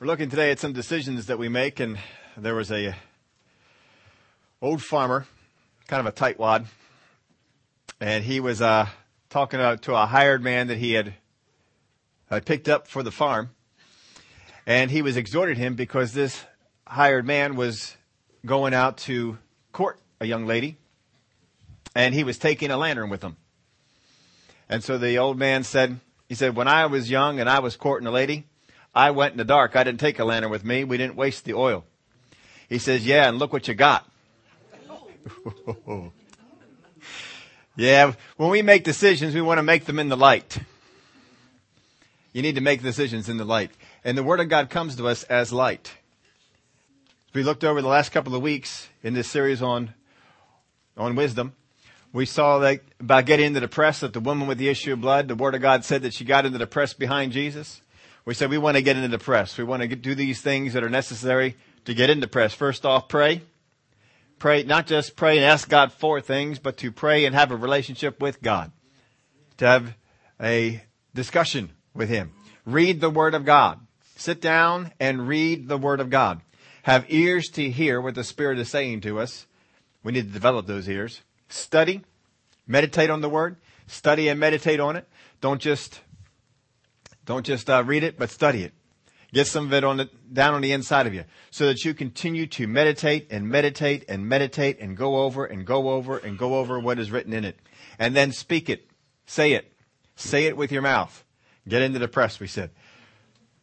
We're looking today at some decisions that we make, and there was a old farmer, kind of a tightwad, and he was uh, talking to a hired man that he had uh, picked up for the farm, and he was exhorting him because this hired man was going out to court a young lady, and he was taking a lantern with him. And so the old man said, he said, when I was young and I was courting a lady, I went in the dark. I didn't take a lantern with me. We didn't waste the oil. He says, yeah, and look what you got. yeah, when we make decisions, we want to make them in the light. You need to make decisions in the light. And the Word of God comes to us as light. We looked over the last couple of weeks in this series on, on wisdom. We saw that by getting into the press that the woman with the issue of blood, the Word of God said that she got into the press behind Jesus. We said we want to get into the press. We want to do these things that are necessary to get into press. First off, pray. Pray, not just pray and ask God for things, but to pray and have a relationship with God. To have a discussion with Him. Read the Word of God. Sit down and read the Word of God. Have ears to hear what the Spirit is saying to us. We need to develop those ears. Study. Meditate on the Word. Study and meditate on it. Don't just don't just uh, read it, but study it. Get some of it on the, down on the inside of you so that you continue to meditate and meditate and meditate and go over and go over and go over what is written in it. And then speak it. Say it. Say it with your mouth. Get into the press, we said.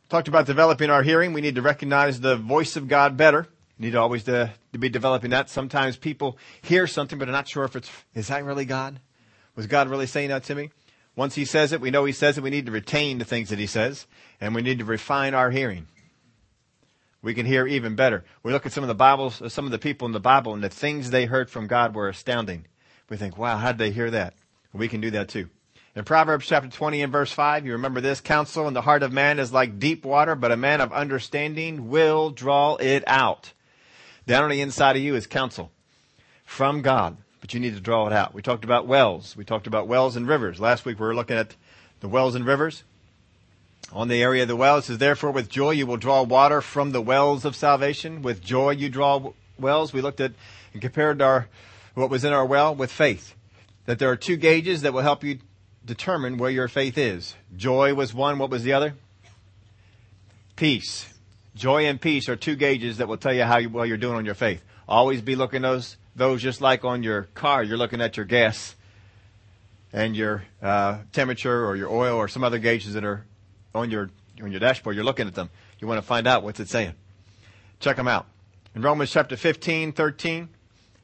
Talked about developing our hearing. We need to recognize the voice of God better. Need always to, to be developing that. Sometimes people hear something but are not sure if it's, is that really God? Was God really saying that to me? Once he says it, we know he says it. We need to retain the things that he says, and we need to refine our hearing. We can hear even better. We look at some of the Bibles, some of the people in the Bible, and the things they heard from God were astounding. We think, wow, how did they hear that? We can do that too. In Proverbs chapter 20 and verse 5, you remember this, counsel in the heart of man is like deep water, but a man of understanding will draw it out. Down on the inside of you is counsel from God but you need to draw it out. We talked about wells. We talked about wells and rivers. Last week we were looking at the wells and rivers. On the area of the well, it says, Therefore with joy you will draw water from the wells of salvation. With joy you draw wells. We looked at and compared our, what was in our well with faith. That there are two gauges that will help you determine where your faith is. Joy was one. What was the other? Peace. Joy and peace are two gauges that will tell you how well you're doing on your faith. Always be looking those those just like on your car, you're looking at your gas and your uh, temperature or your oil or some other gauges that are on your on your dashboard. You're looking at them. You want to find out what's it saying. Check them out. In Romans chapter 15, 13,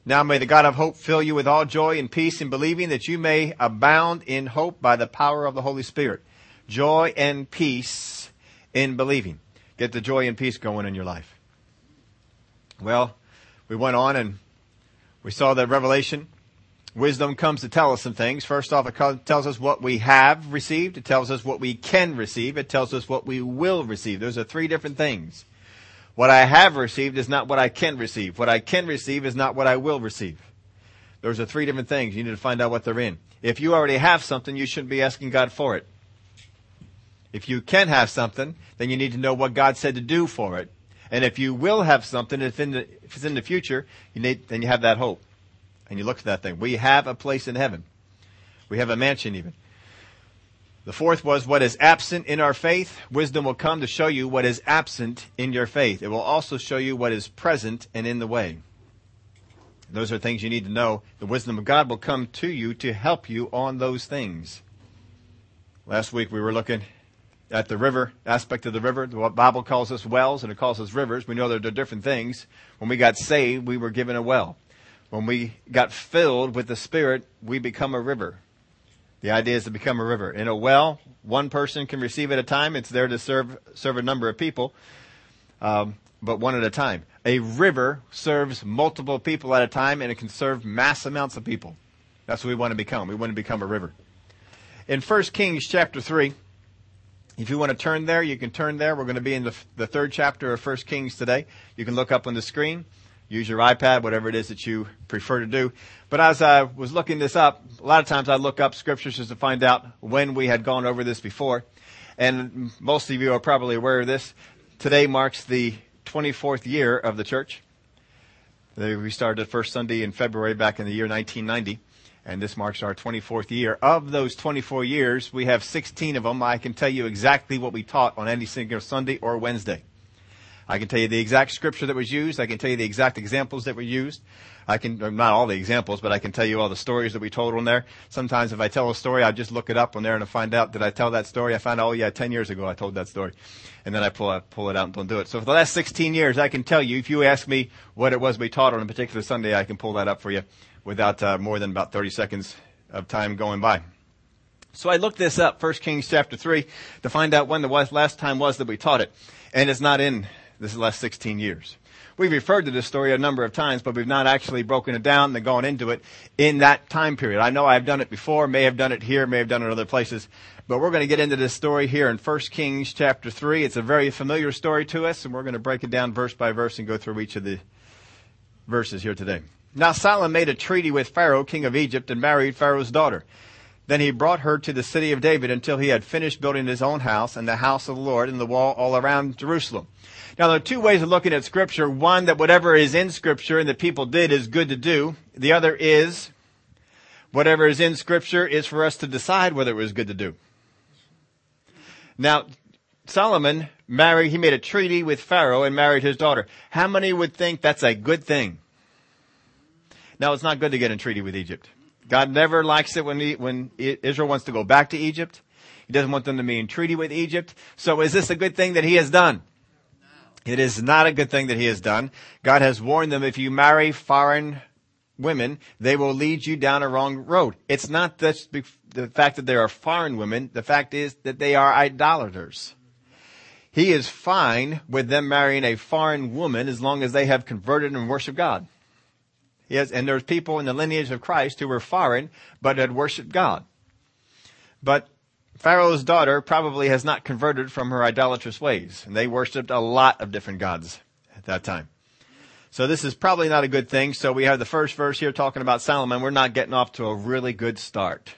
now may the God of hope fill you with all joy and peace in believing that you may abound in hope by the power of the Holy Spirit. Joy and peace in believing. Get the joy and peace going in your life. Well, we went on and we saw that Revelation, wisdom comes to tell us some things. First off, it tells us what we have received. It tells us what we can receive. It tells us what we will receive. Those are three different things. What I have received is not what I can receive. What I can receive is not what I will receive. Those are three different things. You need to find out what they're in. If you already have something, you shouldn't be asking God for it. If you can have something, then you need to know what God said to do for it. And if you will have something, if, in the, if it's in the future, you need, then you have that hope. And you look to that thing. We have a place in heaven. We have a mansion even. The fourth was what is absent in our faith. Wisdom will come to show you what is absent in your faith. It will also show you what is present and in the way. Those are things you need to know. The wisdom of God will come to you to help you on those things. Last week we were looking at the river aspect of the river. The Bible calls us wells and it calls us rivers. We know they're different things. When we got saved, we were given a well. When we got filled with the Spirit, we become a river. The idea is to become a river. In a well, one person can receive at a time. It's there to serve serve a number of people, um, but one at a time. A river serves multiple people at a time, and it can serve mass amounts of people. That's what we want to become. We want to become a river. In 1 Kings chapter 3, if you want to turn there, you can turn there. We're going to be in the, the third chapter of 1 Kings today. You can look up on the screen, use your iPad, whatever it is that you prefer to do. But as I was looking this up, a lot of times I look up scriptures just to find out when we had gone over this before. And most of you are probably aware of this. Today marks the 24th year of the church. We started the first Sunday in February back in the year 1990, and this marks our 24th year. Of those 24 years, we have 16 of them. I can tell you exactly what we taught on any single Sunday or Wednesday. I can tell you the exact scripture that was used. I can tell you the exact examples that were used. I can, uh, not all the examples, but I can tell you all the stories that we told on there. Sometimes if I tell a story, I just look it up on there and I find out, did I tell that story? I find out, oh yeah, 10 years ago I told that story. And then I pull, I pull it out and don't do it. So for the last 16 years, I can tell you, if you ask me what it was we taught on a particular Sunday, I can pull that up for you without uh, more than about 30 seconds of time going by. So I looked this up, 1 Kings chapter 3, to find out when the last time was that we taught it. And it's not in this last 16 years. We've referred to this story a number of times, but we've not actually broken it down and gone into it in that time period. I know I've done it before, may have done it here, may have done it in other places, but we're going to get into this story here in 1 Kings chapter 3. It's a very familiar story to us, and we're going to break it down verse by verse and go through each of the verses here today. Now Solomon made a treaty with Pharaoh, king of Egypt, and married Pharaoh's daughter. Then he brought her to the city of David until he had finished building his own house and the house of the Lord and the wall all around Jerusalem. Now there are two ways of looking at scripture. One, that whatever is in scripture and that people did is good to do. The other is, whatever is in scripture is for us to decide whether it was good to do. Now, Solomon married, he made a treaty with Pharaoh and married his daughter. How many would think that's a good thing? Now it's not good to get in treaty with Egypt. God never likes it when he, when Israel wants to go back to Egypt. He doesn't want them to be in treaty with Egypt. So is this a good thing that he has done? It is not a good thing that he has done. God has warned them if you marry foreign women, they will lead you down a wrong road. It's not the fact that they are foreign women. The fact is that they are idolaters. He is fine with them marrying a foreign woman as long as they have converted and worship God. Yes, and there's people in the lineage of Christ who were foreign but had worshiped God. But Pharaoh's daughter probably has not converted from her idolatrous ways, and they worshipped a lot of different gods at that time. So this is probably not a good thing. So we have the first verse here talking about Solomon. We're not getting off to a really good start.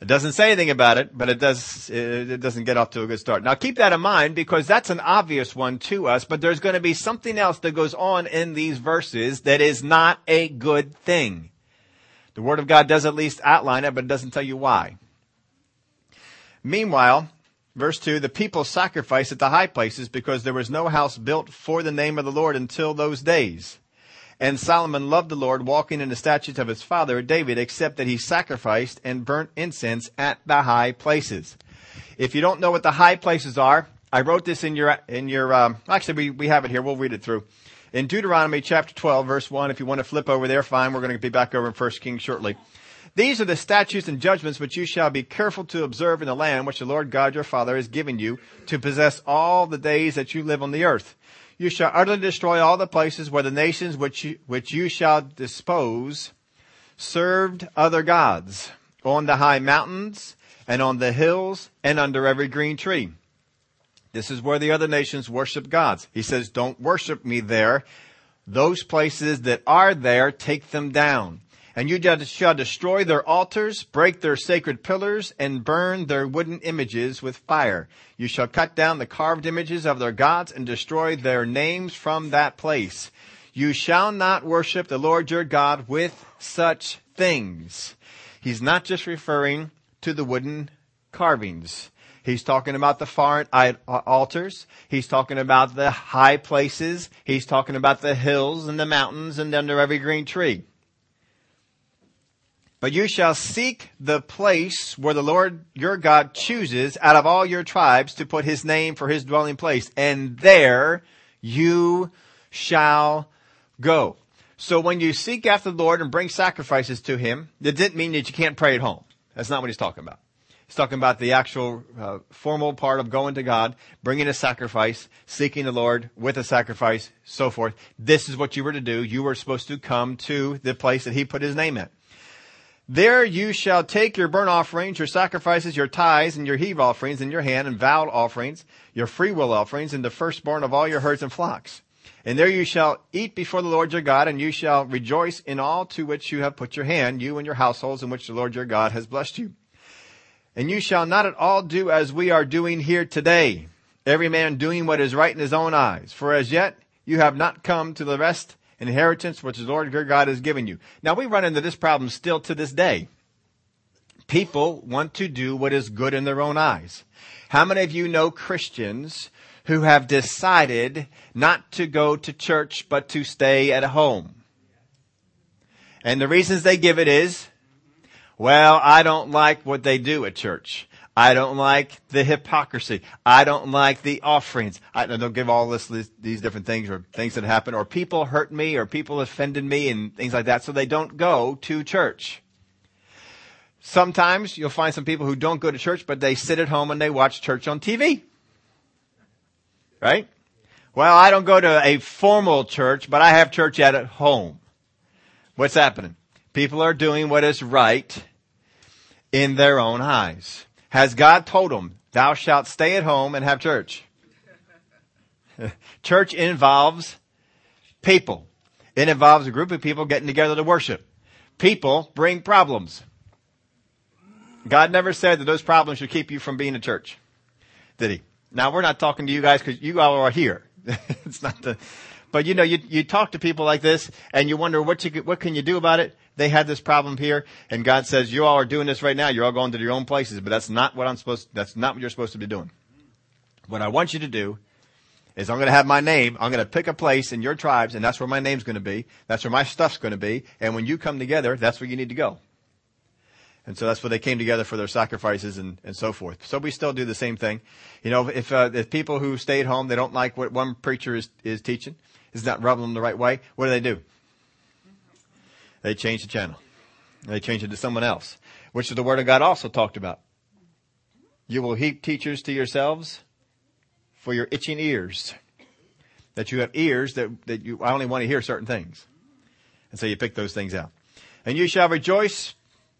It doesn't say anything about it, but it does, it doesn't get off to a good start. Now keep that in mind because that's an obvious one to us, but there's going to be something else that goes on in these verses that is not a good thing. The Word of God does at least outline it, but it doesn't tell you why. Meanwhile, verse 2, the people sacrificed at the high places because there was no house built for the name of the Lord until those days. And Solomon loved the Lord, walking in the statutes of his father David, except that he sacrificed and burnt incense at the high places. If you don't know what the high places are, I wrote this in your in your. Um, actually, we we have it here. We'll read it through. In Deuteronomy chapter 12, verse 1, if you want to flip over there, fine. We're going to be back over in 1 Kings shortly. These are the statutes and judgments which you shall be careful to observe in the land which the Lord God your Father has given you to possess all the days that you live on the earth. You shall utterly destroy all the places where the nations which you, which you shall dispose served other gods on the high mountains and on the hills and under every green tree. This is where the other nations worship gods. He says, don't worship me there. Those places that are there, take them down. And you shall destroy their altars, break their sacred pillars, and burn their wooden images with fire. You shall cut down the carved images of their gods and destroy their names from that place. You shall not worship the Lord your God with such things. He's not just referring to the wooden carvings. He's talking about the foreign uh, altars. He's talking about the high places. He's talking about the hills and the mountains and under every green tree. But you shall seek the place where the Lord your God chooses out of all your tribes to put his name for his dwelling place, and there you shall go. So when you seek after the Lord and bring sacrifices to him, it didn't mean that you can't pray at home. That's not what he's talking about. He's talking about the actual uh, formal part of going to God, bringing a sacrifice, seeking the Lord with a sacrifice, so forth. This is what you were to do. You were supposed to come to the place that he put his name at. There you shall take your burnt offerings, your sacrifices, your tithes, and your heave offerings in your hand, and vowed offerings, your freewill offerings, and the firstborn of all your herds and flocks. And there you shall eat before the Lord your God, and you shall rejoice in all to which you have put your hand, you and your households, in which the Lord your God has blessed you. And you shall not at all do as we are doing here today, every man doing what is right in his own eyes. For as yet you have not come to the rest inheritance which the Lord your God has given you. Now we run into this problem still to this day. People want to do what is good in their own eyes. How many of you know Christians who have decided not to go to church but to stay at home? And the reasons they give it is, well, I don't like what they do at church. I don't like the hypocrisy. I don't like the offerings. I don't give all this, these different things or things that happen or people hurt me or people offended me and things like that. So they don't go to church. Sometimes you'll find some people who don't go to church, but they sit at home and they watch church on TV. Right? Well, I don't go to a formal church, but I have church at home. What's happening? People are doing what is right in their own eyes. Has God told them, thou shalt stay at home and have church? church involves people. It involves a group of people getting together to worship. People bring problems. God never said that those problems should keep you from being a church. Did he? Now we're not talking to you guys because you all are here. it's not the, but you know, you, you talk to people like this and you wonder what you, what can you do about it? They had this problem here and God says, you all are doing this right now. You're all going to your own places, but that's not what I'm supposed, that's not what you're supposed to be doing. What I want you to do is I'm going to have my name. I'm going to pick a place in your tribes and that's where my name's going to be. That's where my stuff's going to be. And when you come together, that's where you need to go. And so that's where they came together for their sacrifices and, and so forth. So we still do the same thing. You know, if, uh, if people who stay at home, they don't like what one preacher is, is teaching, is not rubbing them the right way, what do they do? They change the channel. They change it to someone else, which is the Word of God also talked about. You will heap teachers to yourselves for your itching ears. That you have ears that, that you I only want to hear certain things. And so you pick those things out. And you shall rejoice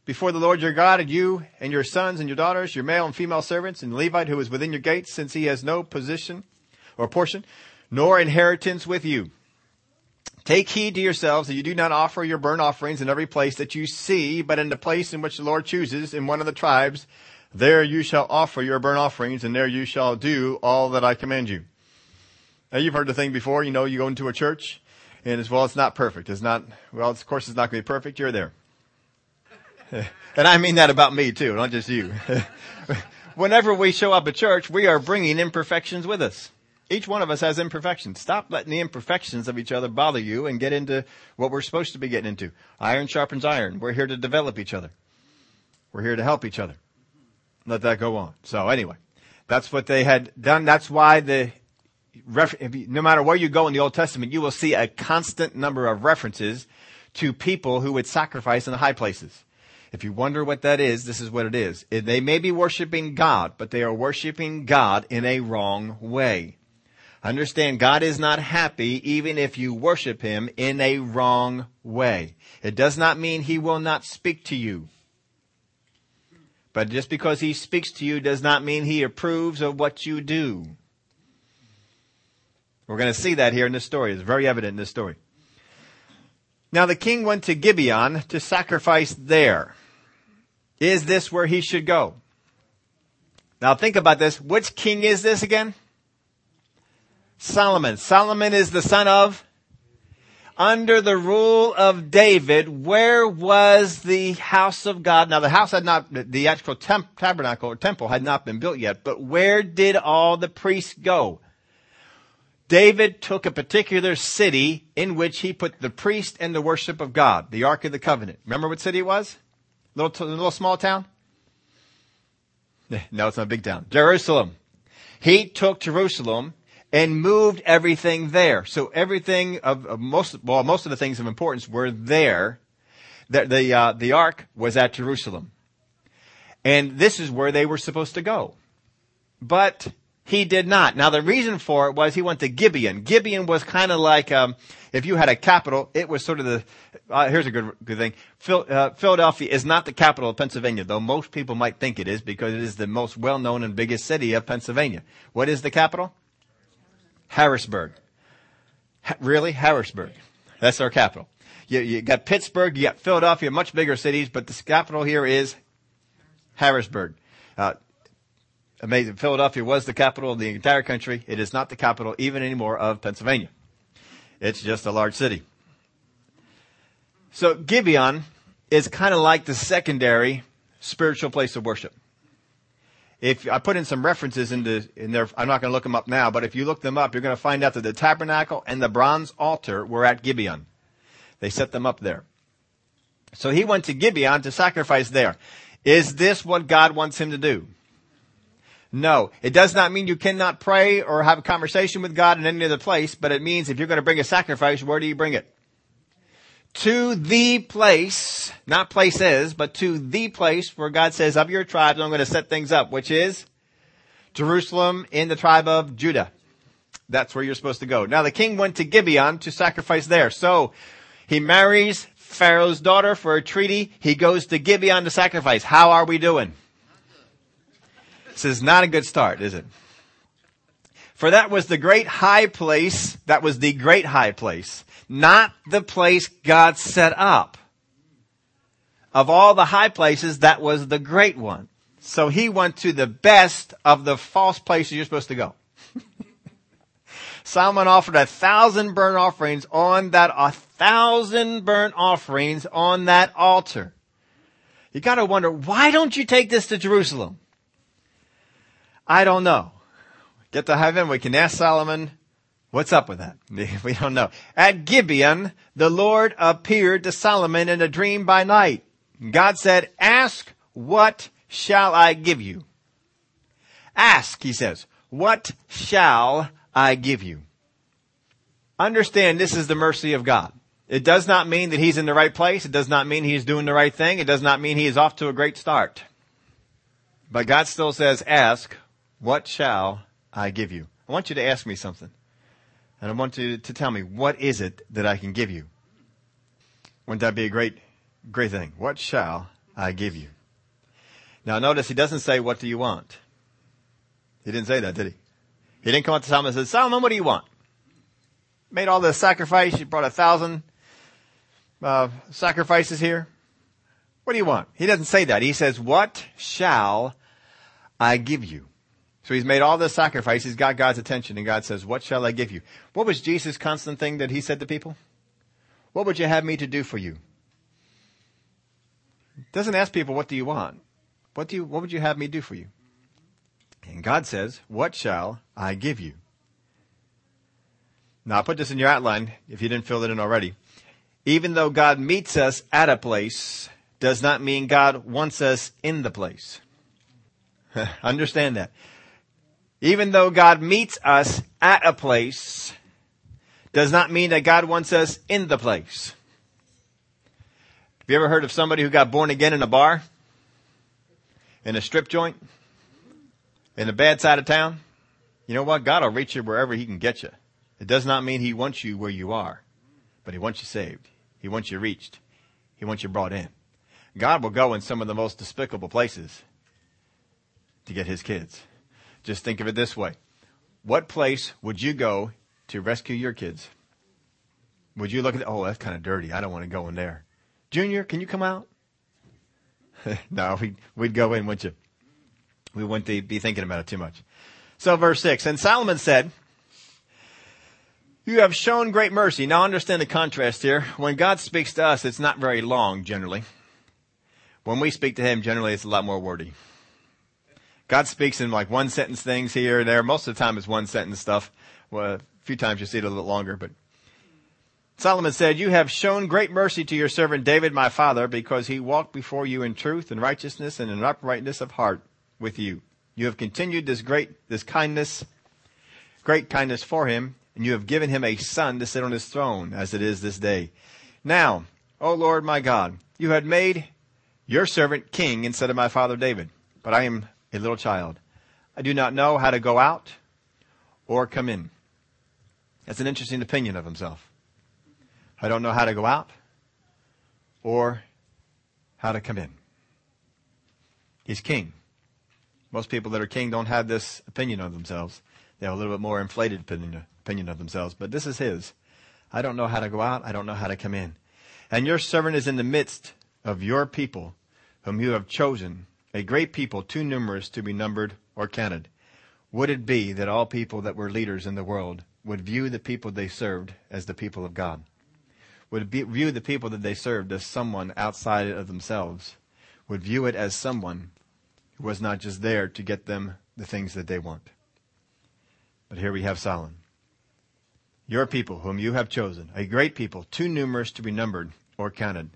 before the Lord your God and you and your sons and your daughters, your male and female servants and the Levite who is within your gates since he has no position or portion nor inheritance with you. Take heed to yourselves that you do not offer your burnt offerings in every place that you see, but in the place in which the Lord chooses in one of the tribes, there you shall offer your burnt offerings and there you shall do all that I command you. Now you've heard the thing before, you know, you go into a church and as well, it's not perfect. It's not, well, of course it's not going to be perfect. You're there. and I mean that about me too, not just you. Whenever we show up at church, we are bringing imperfections with us. Each one of us has imperfections. Stop letting the imperfections of each other bother you and get into what we're supposed to be getting into. Iron sharpens iron. We're here to develop each other. We're here to help each other. Let that go on. So anyway, that's what they had done. That's why the, no matter where you go in the Old Testament, you will see a constant number of references to people who would sacrifice in the high places. If you wonder what that is, this is what it is. They may be worshiping God, but they are worshiping God in a wrong way. Understand, God is not happy even if you worship Him in a wrong way. It does not mean He will not speak to you. But just because He speaks to you does not mean He approves of what you do. We're going to see that here in this story. It's very evident in this story. Now the king went to Gibeon to sacrifice there. Is this where he should go? Now think about this. Which king is this again? Solomon. Solomon is the son of under the rule of David, where was the house of God? Now the house had not, the actual temp, tabernacle or temple had not been built yet, but where did all the priests go? David took a particular city in which he put the priest and the worship of God, the Ark of the Covenant. Remember what city it was? Little, little small town? No, it's not a big town. Jerusalem. He took Jerusalem and moved everything there. So everything of, of most, well, most of the things of importance were there. The, the, uh, the ark was at Jerusalem. And this is where they were supposed to go. But he did not. Now the reason for it was he went to Gibeon. Gibeon was kind of like, um, if you had a capital, it was sort of the, uh, here's a good, good thing. Phil, uh, Philadelphia is not the capital of Pennsylvania, though most people might think it is because it is the most well-known and biggest city of Pennsylvania. What is the capital? Harrisburg. Ha- really? Harrisburg. That's our capital. You, you got Pittsburgh, you got Philadelphia, much bigger cities, but the capital here is Harrisburg. Uh, amazing. Philadelphia was the capital of the entire country. It is not the capital even anymore of Pennsylvania. It's just a large city. So Gibeon is kind of like the secondary spiritual place of worship. If I put in some references into in there, I'm not going to look them up now, but if you look them up, you're going to find out that the tabernacle and the bronze altar were at Gibeon. They set them up there. So he went to Gibeon to sacrifice there. Is this what God wants him to do? No. It does not mean you cannot pray or have a conversation with God in any other place, but it means if you're going to bring a sacrifice, where do you bring it? To the place, not places, but to the place where God says, of your tribes, I'm going to set things up, which is Jerusalem in the tribe of Judah. That's where you're supposed to go. Now the king went to Gibeon to sacrifice there. So he marries Pharaoh's daughter for a treaty. He goes to Gibeon to sacrifice. How are we doing? This is not a good start, is it? For that was the great high place. That was the great high place, not the place God set up. Of all the high places, that was the great one. So he went to the best of the false places you're supposed to go. Solomon offered a thousand burnt offerings on that, a thousand burnt offerings on that altar. You gotta wonder, why don't you take this to Jerusalem? I don't know. Get to heaven, we can ask Solomon, what's up with that? We don't know. At Gibeon, the Lord appeared to Solomon in a dream by night. God said, ask, what shall I give you? Ask, he says, what shall I give you? Understand this is the mercy of God. It does not mean that he's in the right place. It does not mean he's doing the right thing. It does not mean he is off to a great start. But God still says, ask, what shall I give you? I want you to ask me something. And I want you to tell me, what is it that I can give you? Wouldn't that be a great, great thing? What shall I give you? Now notice he doesn't say, what do you want? He didn't say that, did he? He didn't come up to Solomon and say, Solomon, what do you want? Made all the sacrifice. You brought a thousand uh, sacrifices here. What do you want? He doesn't say that. He says, what shall I give you? So he's made all this sacrifice. He's got God's attention and God says, what shall I give you? What was Jesus' constant thing that he said to people? What would you have me to do for you? Doesn't ask people, what do you want? What do you, what would you have me do for you? And God says, what shall I give you? Now I put this in your outline if you didn't fill it in already. Even though God meets us at a place does not mean God wants us in the place. Understand that. Even though God meets us at a place, does not mean that God wants us in the place. Have you ever heard of somebody who got born again in a bar? In a strip joint? In a bad side of town? You know what? God will reach you wherever He can get you. It does not mean He wants you where you are, but He wants you saved. He wants you reached. He wants you brought in. God will go in some of the most despicable places to get His kids. Just think of it this way. What place would you go to rescue your kids? Would you look at, oh, that's kind of dirty. I don't want to go in there. Junior, can you come out? no, we'd, we'd go in, wouldn't you? We wouldn't be thinking about it too much. So verse six, and Solomon said, you have shown great mercy. Now understand the contrast here. When God speaks to us, it's not very long generally. When we speak to Him, generally it's a lot more wordy. God speaks in like one sentence things here and there. Most of the time it's one sentence stuff. Well, a few times you see it a little longer, but Solomon said, You have shown great mercy to your servant David, my father, because he walked before you in truth and righteousness and in uprightness of heart with you. You have continued this great, this kindness, great kindness for him, and you have given him a son to sit on his throne as it is this day. Now, O Lord my God, you had made your servant king instead of my father David, but I am a little child. I do not know how to go out or come in. That's an interesting opinion of himself. I don't know how to go out or how to come in. He's king. Most people that are king don't have this opinion of themselves. They have a little bit more inflated opinion, opinion of themselves, but this is his. I don't know how to go out. I don't know how to come in. And your servant is in the midst of your people whom you have chosen a great people too numerous to be numbered or counted. Would it be that all people that were leaders in the world would view the people they served as the people of God? Would be, view the people that they served as someone outside of themselves? Would view it as someone who was not just there to get them the things that they want? But here we have Solomon. Your people, whom you have chosen, a great people, too numerous to be numbered or counted.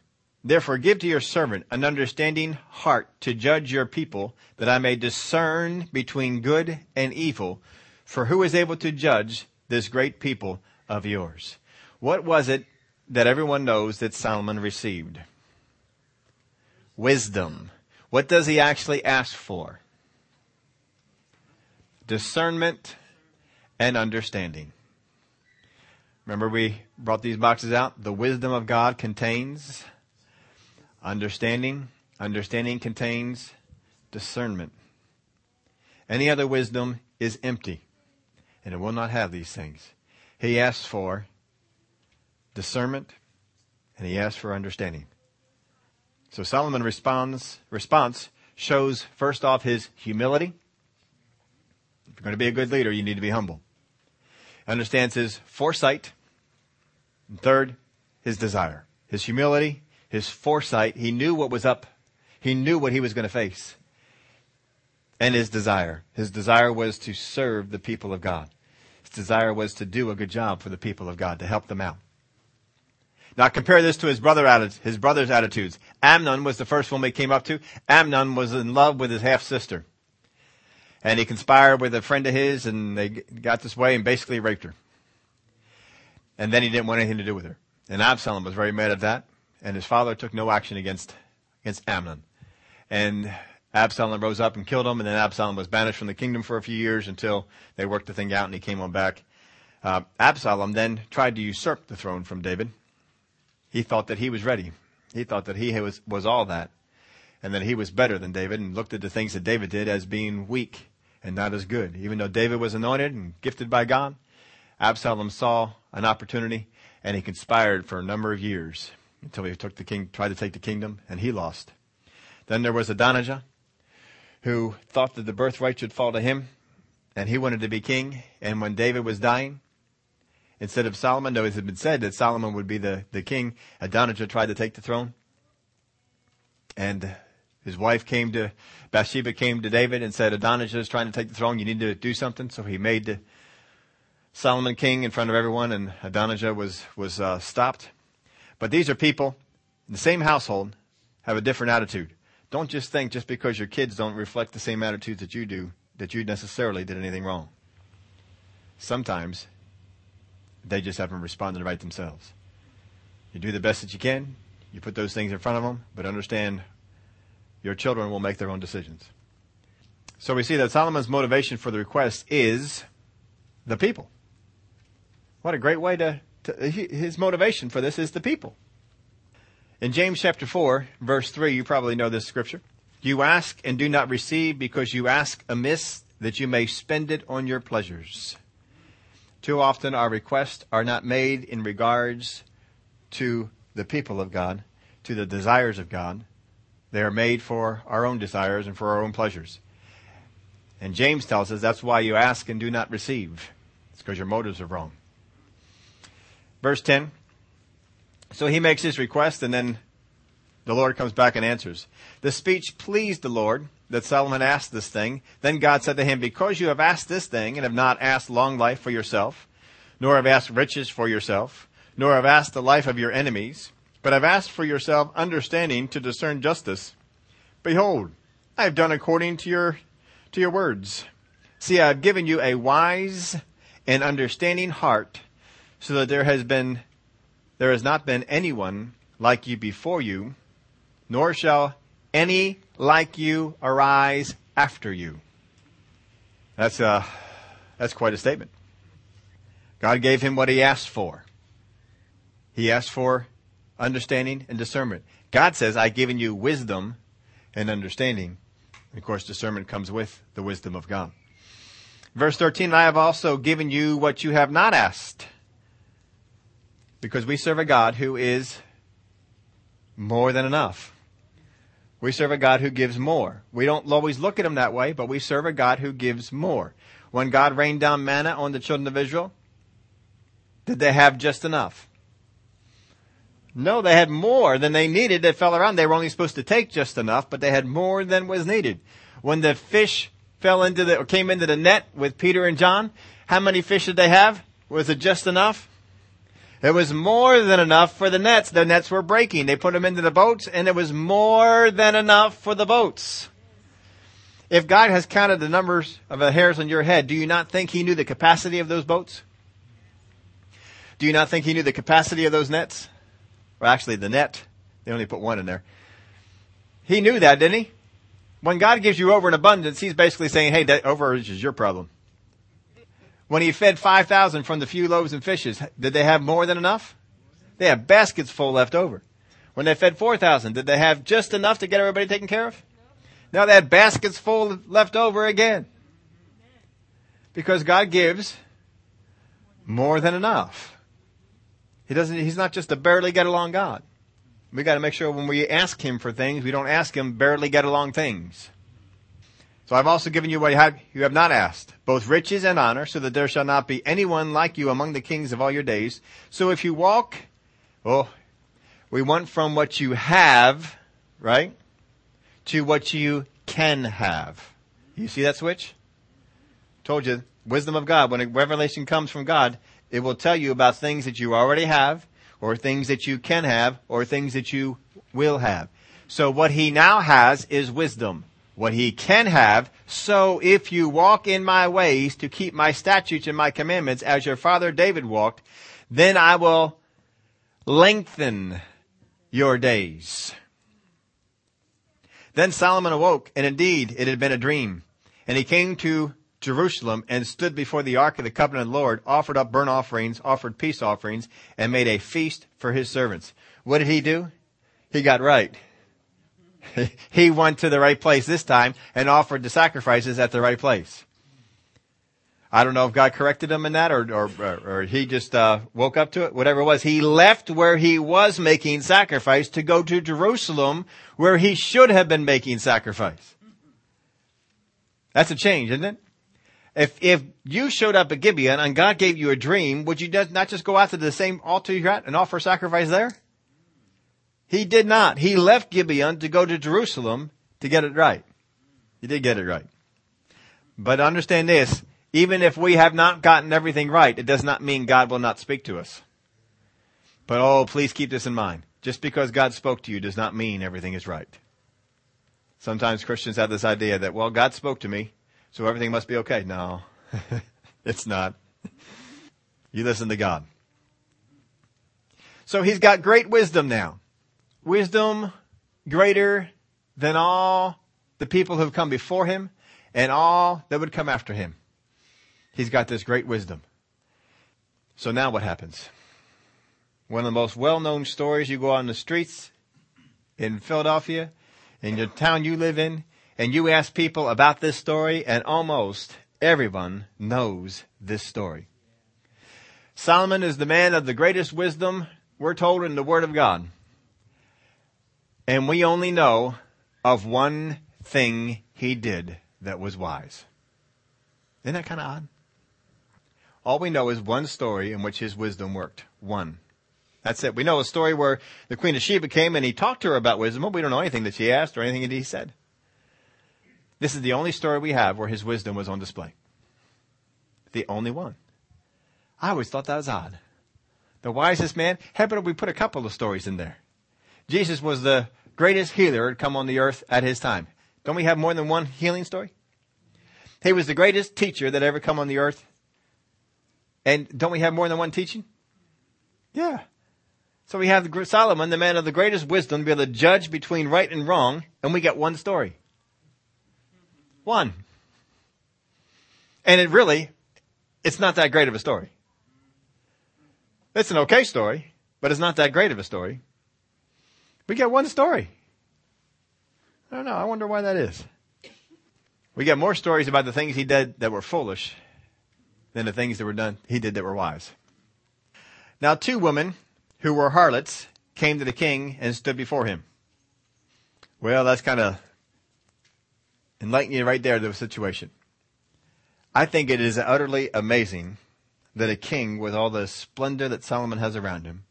Therefore, give to your servant an understanding heart to judge your people, that I may discern between good and evil. For who is able to judge this great people of yours? What was it that everyone knows that Solomon received? Wisdom. What does he actually ask for? Discernment and understanding. Remember we brought these boxes out? The wisdom of God contains understanding. Understanding contains discernment. Any other wisdom is empty and it will not have these things. He asks for discernment and he asks for understanding. So Solomon responds, response shows first off his humility. If you're going to be a good leader, you need to be humble. Understands his foresight and third, his desire. His humility, his foresight. He knew what was up. He knew what he was going to face. And his desire. His desire was to serve the people of God. His desire was to do a good job for the people of God, to help them out. Now compare this to his brother his brother's attitudes. Amnon was the first one we came up to. Amnon was in love with his half sister. And he conspired with a friend of his and they got this way and basically raped her. And then he didn't want anything to do with her. And Absalom was very mad at that. And his father took no action against, against Amnon. And Absalom rose up and killed him. And then Absalom was banished from the kingdom for a few years until they worked the thing out and he came on back. Uh, Absalom then tried to usurp the throne from David. He thought that he was ready. He thought that he was, was all that. And that he was better than David and looked at the things that David did as being weak and not as good. Even though David was anointed and gifted by God, Absalom saw an opportunity and he conspired for a number of years until he took the king, tried to take the kingdom and he lost. Then there was Adonijah who thought that the birthright should fall to him and he wanted to be king. And when David was dying, instead of Solomon, though it had been said that Solomon would be the, the king, Adonijah tried to take the throne. And his wife came to, Bathsheba came to David and said, Adonijah is trying to take the throne. You need to do something. So he made Solomon king in front of everyone, and Adonijah was was uh, stopped. But these are people in the same household have a different attitude. Don't just think just because your kids don't reflect the same attitudes that you do that you necessarily did anything wrong. Sometimes they just haven't responded right themselves. You do the best that you can. You put those things in front of them, but understand your children will make their own decisions. So we see that Solomon's motivation for the request is the people. What a great way to, to, his motivation for this is the people. In James chapter 4, verse 3, you probably know this scripture. You ask and do not receive because you ask amiss that you may spend it on your pleasures. Too often our requests are not made in regards to the people of God, to the desires of God. They are made for our own desires and for our own pleasures. And James tells us that's why you ask and do not receive. It's because your motives are wrong. Verse 10. So he makes his request and then the Lord comes back and answers. The speech pleased the Lord that Solomon asked this thing. Then God said to him, because you have asked this thing and have not asked long life for yourself, nor have asked riches for yourself, nor have asked the life of your enemies, but have asked for yourself understanding to discern justice. Behold, I have done according to your, to your words. See, I have given you a wise and understanding heart so that there has been, there has not been anyone like you before you, nor shall any like you arise after you. That's, uh, that's quite a statement. God gave him what he asked for. He asked for understanding and discernment. God says, I've given you wisdom and understanding. And of course, discernment comes with the wisdom of God. Verse 13, I have also given you what you have not asked because we serve a God who is more than enough. We serve a God who gives more. We don't always look at him that way, but we serve a God who gives more. When God rained down manna on the children of Israel, did they have just enough? No, they had more than they needed that fell around. They were only supposed to take just enough, but they had more than was needed. When the fish fell into the, or came into the net with Peter and John, how many fish did they have? Was it just enough? It was more than enough for the nets. The nets were breaking. They put them into the boats and it was more than enough for the boats. If God has counted the numbers of the hairs on your head, do you not think he knew the capacity of those boats? Do you not think he knew the capacity of those nets? Or actually the net. They only put one in there. He knew that, didn't he? When God gives you over in abundance, he's basically saying, hey, that overage is your problem. When he fed 5,000 from the few loaves and fishes, did they have more than enough? They had baskets full left over. When they fed 4,000, did they have just enough to get everybody taken care of? No, they had baskets full left over again. Because God gives more than enough. He doesn't, he's not just a barely get along God. We gotta make sure when we ask Him for things, we don't ask Him barely get along things. So I've also given you what you have, you have not asked, both riches and honor, so that there shall not be anyone like you among the kings of all your days. So if you walk, oh, we went from what you have, right, to what you can have. You see that switch? Told you, wisdom of God, when a revelation comes from God, it will tell you about things that you already have, or things that you can have, or things that you will have. So what he now has is wisdom what he can have. So if you walk in my ways to keep my statutes and my commandments as your father David walked, then I will lengthen your days. Then Solomon awoke, and indeed it had been a dream. And he came to Jerusalem and stood before the ark of the covenant of the Lord, offered up burnt offerings, offered peace offerings, and made a feast for his servants. What did he do? He got right. he went to the right place this time and offered the sacrifices at the right place. I don't know if God corrected him in that or, or, or he just, uh, woke up to it, whatever it was. He left where he was making sacrifice to go to Jerusalem where he should have been making sacrifice. That's a change, isn't it? If, if you showed up at Gibeon and God gave you a dream, would you not just go out to the same altar you're at and offer sacrifice there? He did not. He left Gibeon to go to Jerusalem to get it right. He did get it right. But understand this, even if we have not gotten everything right, it does not mean God will not speak to us. But oh, please keep this in mind. Just because God spoke to you does not mean everything is right. Sometimes Christians have this idea that, well, God spoke to me, so everything must be okay. No, it's not. You listen to God. So he's got great wisdom now wisdom greater than all the people who have come before him and all that would come after him. He's got this great wisdom. So now what happens? One of the most well-known stories, you go on the streets in Philadelphia, in the town you live in, and you ask people about this story, and almost everyone knows this story. Solomon is the man of the greatest wisdom, we're told in the Word of God. And we only know of one thing he did that was wise. Isn't that kind of odd? All we know is one story in which his wisdom worked. One. That's it. We know a story where the Queen of Sheba came and he talked to her about wisdom, but we don't know anything that she asked or anything that he said. This is the only story we have where his wisdom was on display. The only one. I always thought that was odd. The wisest man. How about we put a couple of stories in there? Jesus was the greatest healer to come on the earth at his time. Don't we have more than one healing story? He was the greatest teacher that ever come on the earth. And don't we have more than one teaching? Yeah. So we have Solomon, the man of the greatest wisdom, to be able to judge between right and wrong, and we get one story. One. And it really, it's not that great of a story. It's an okay story, but it's not that great of a story. We get one story. I don't know. I wonder why that is. We get more stories about the things he did that were foolish than the things that were done he did that were wise. Now two women who were harlots came to the king and stood before him. Well, that's kind of enlightening right there the situation. I think it is utterly amazing that a king with all the splendor that Solomon has around him,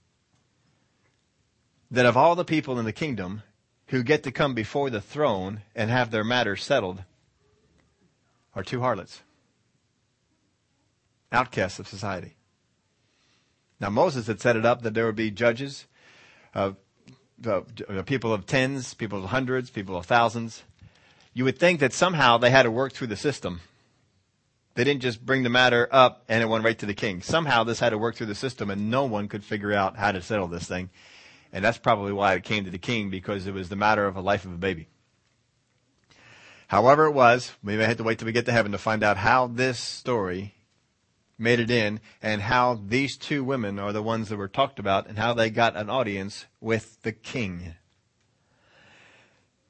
that of all the people in the kingdom who get to come before the throne and have their matters settled are two harlots, outcasts of society. Now Moses had set it up that there would be judges, uh, uh, people of tens, people of hundreds, people of thousands. You would think that somehow they had to work through the system they didn't just bring the matter up and it went right to the king. Somehow this had to work through the system and no one could figure out how to settle this thing. And that's probably why it came to the king because it was the matter of a life of a baby. However it was, we may have to wait till we get to heaven to find out how this story made it in and how these two women are the ones that were talked about and how they got an audience with the king.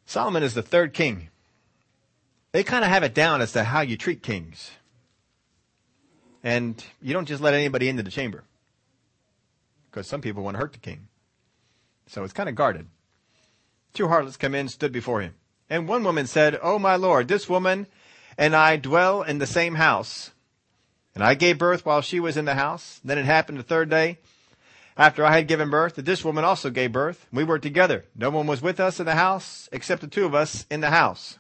Solomon is the third king. They kind of have it down as to how you treat kings. And you don't just let anybody into the chamber. Because some people want to hurt the king. So it's kind of guarded. Two harlots come in, stood before him. And one woman said, Oh my lord, this woman and I dwell in the same house. And I gave birth while she was in the house. Then it happened the third day after I had given birth that this woman also gave birth. We were together. No one was with us in the house except the two of us in the house.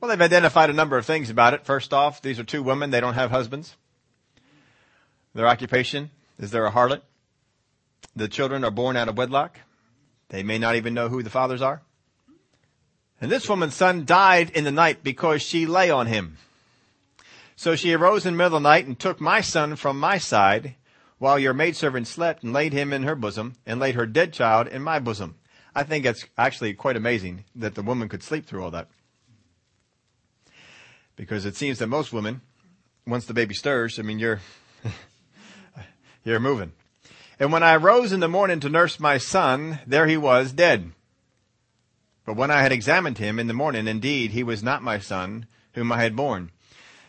Well, they've identified a number of things about it. First off, these are two women. They don't have husbands. Their occupation is they're a harlot. The children are born out of wedlock. They may not even know who the fathers are. And this woman's son died in the night because she lay on him. So she arose in the middle of the night and took my son from my side while your maidservant slept and laid him in her bosom and laid her dead child in my bosom. I think it's actually quite amazing that the woman could sleep through all that because it seems that most women, once the baby stirs, I mean, you're, you're moving. And when I rose in the morning to nurse my son, there he was dead. But when I had examined him in the morning, indeed, he was not my son, whom I had borne.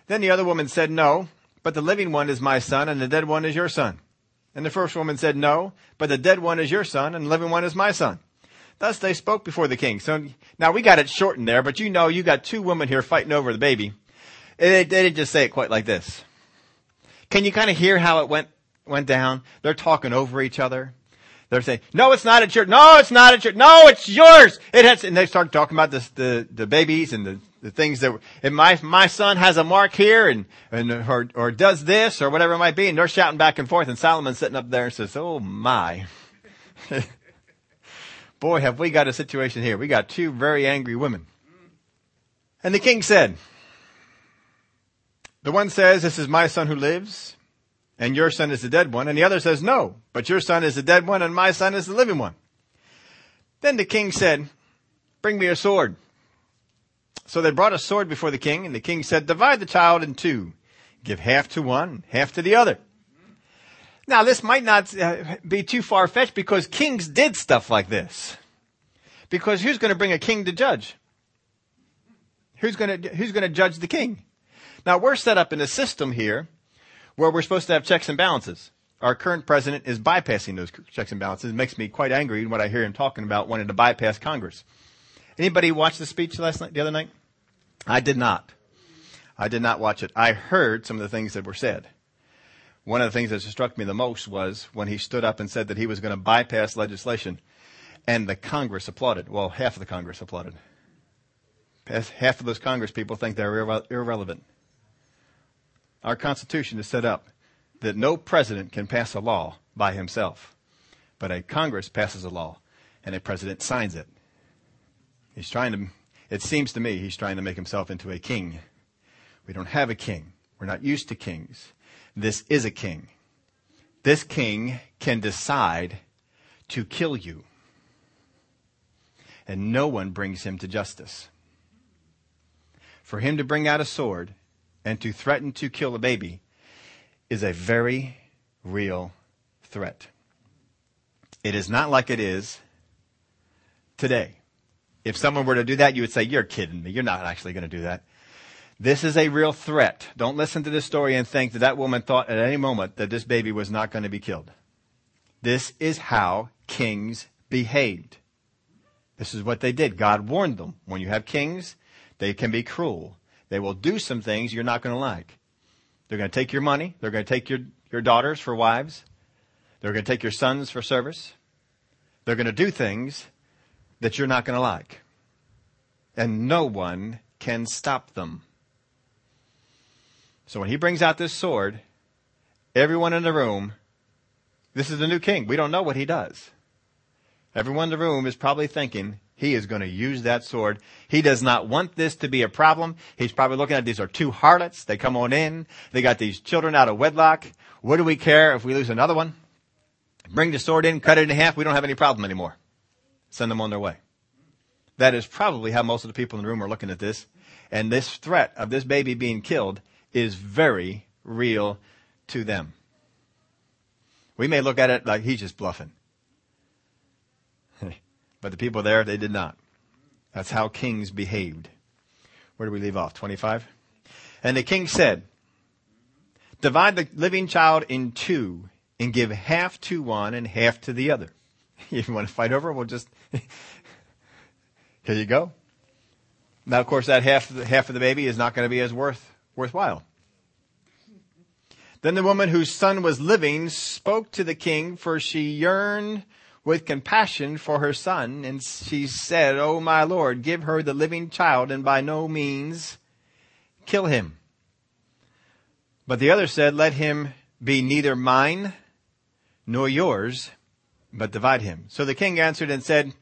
Then the other woman said, No, but the living one is my son, and the dead one is your son. And the first woman said, No, but the dead one is your son, and the living one is my son. Thus they spoke before the king. So now we got it shortened there, but you know you got two women here fighting over the baby. They, they didn't just say it quite like this. Can you kind of hear how it went went down? They're talking over each other. They're saying, "No, it's not at your. No, it's not at your. No, it's yours. It has." And they start talking about this, the the babies and the the things that. And my my son has a mark here, and and or or does this or whatever it might be, and they're shouting back and forth. And Solomon's sitting up there and says, "Oh my." Boy, have we got a situation here. We got two very angry women. And the king said, the one says, this is my son who lives, and your son is the dead one. And the other says, no, but your son is the dead one, and my son is the living one. Then the king said, bring me a sword. So they brought a sword before the king, and the king said, divide the child in two. Give half to one, half to the other. Now, this might not uh, be too far fetched because kings did stuff like this. Because who's going to bring a king to judge? Who's going to, who's going to judge the king? Now, we're set up in a system here where we're supposed to have checks and balances. Our current president is bypassing those checks and balances. It makes me quite angry when I hear him talking about wanting to bypass Congress. Anybody watch the speech last night, the other night? I did not. I did not watch it. I heard some of the things that were said. One of the things that struck me the most was when he stood up and said that he was going to bypass legislation, and the Congress applauded. Well, half of the Congress applauded. Half of those Congress people think they're irre- irrelevant. Our Constitution is set up that no president can pass a law by himself, but a Congress passes a law, and a president signs it. He's trying to, it seems to me, he's trying to make himself into a king. We don't have a king. We're not used to kings. This is a king. This king can decide to kill you. And no one brings him to justice. For him to bring out a sword and to threaten to kill a baby is a very real threat. It is not like it is today. If someone were to do that, you would say, You're kidding me. You're not actually going to do that. This is a real threat. Don't listen to this story and think that that woman thought at any moment that this baby was not going to be killed. This is how kings behaved. This is what they did. God warned them. When you have kings, they can be cruel. They will do some things you're not going to like. They're going to take your money. They're going to take your, your daughters for wives. They're going to take your sons for service. They're going to do things that you're not going to like. And no one can stop them. So when he brings out this sword, everyone in the room, this is the new king. We don't know what he does. Everyone in the room is probably thinking, he is going to use that sword. He does not want this to be a problem. He's probably looking at these are two harlots. They come on in. They got these children out of wedlock. What do we care if we lose another one? Bring the sword in, cut it in half. We don't have any problem anymore. Send them on their way. That is probably how most of the people in the room are looking at this. And this threat of this baby being killed is very real to them. We may look at it like he's just bluffing. But the people there, they did not. That's how kings behaved. Where do we leave off? 25? And the king said, Divide the living child in two and give half to one and half to the other. If you want to fight over, we'll just, here you go. Now, of course, that half, half of the baby is not going to be as worth, worthwhile. Then the woman whose son was living spoke to the king, for she yearned with compassion for her son, and she said, O oh, my lord, give her the living child, and by no means kill him. But the other said, Let him be neither mine nor yours, but divide him. So the king answered and said,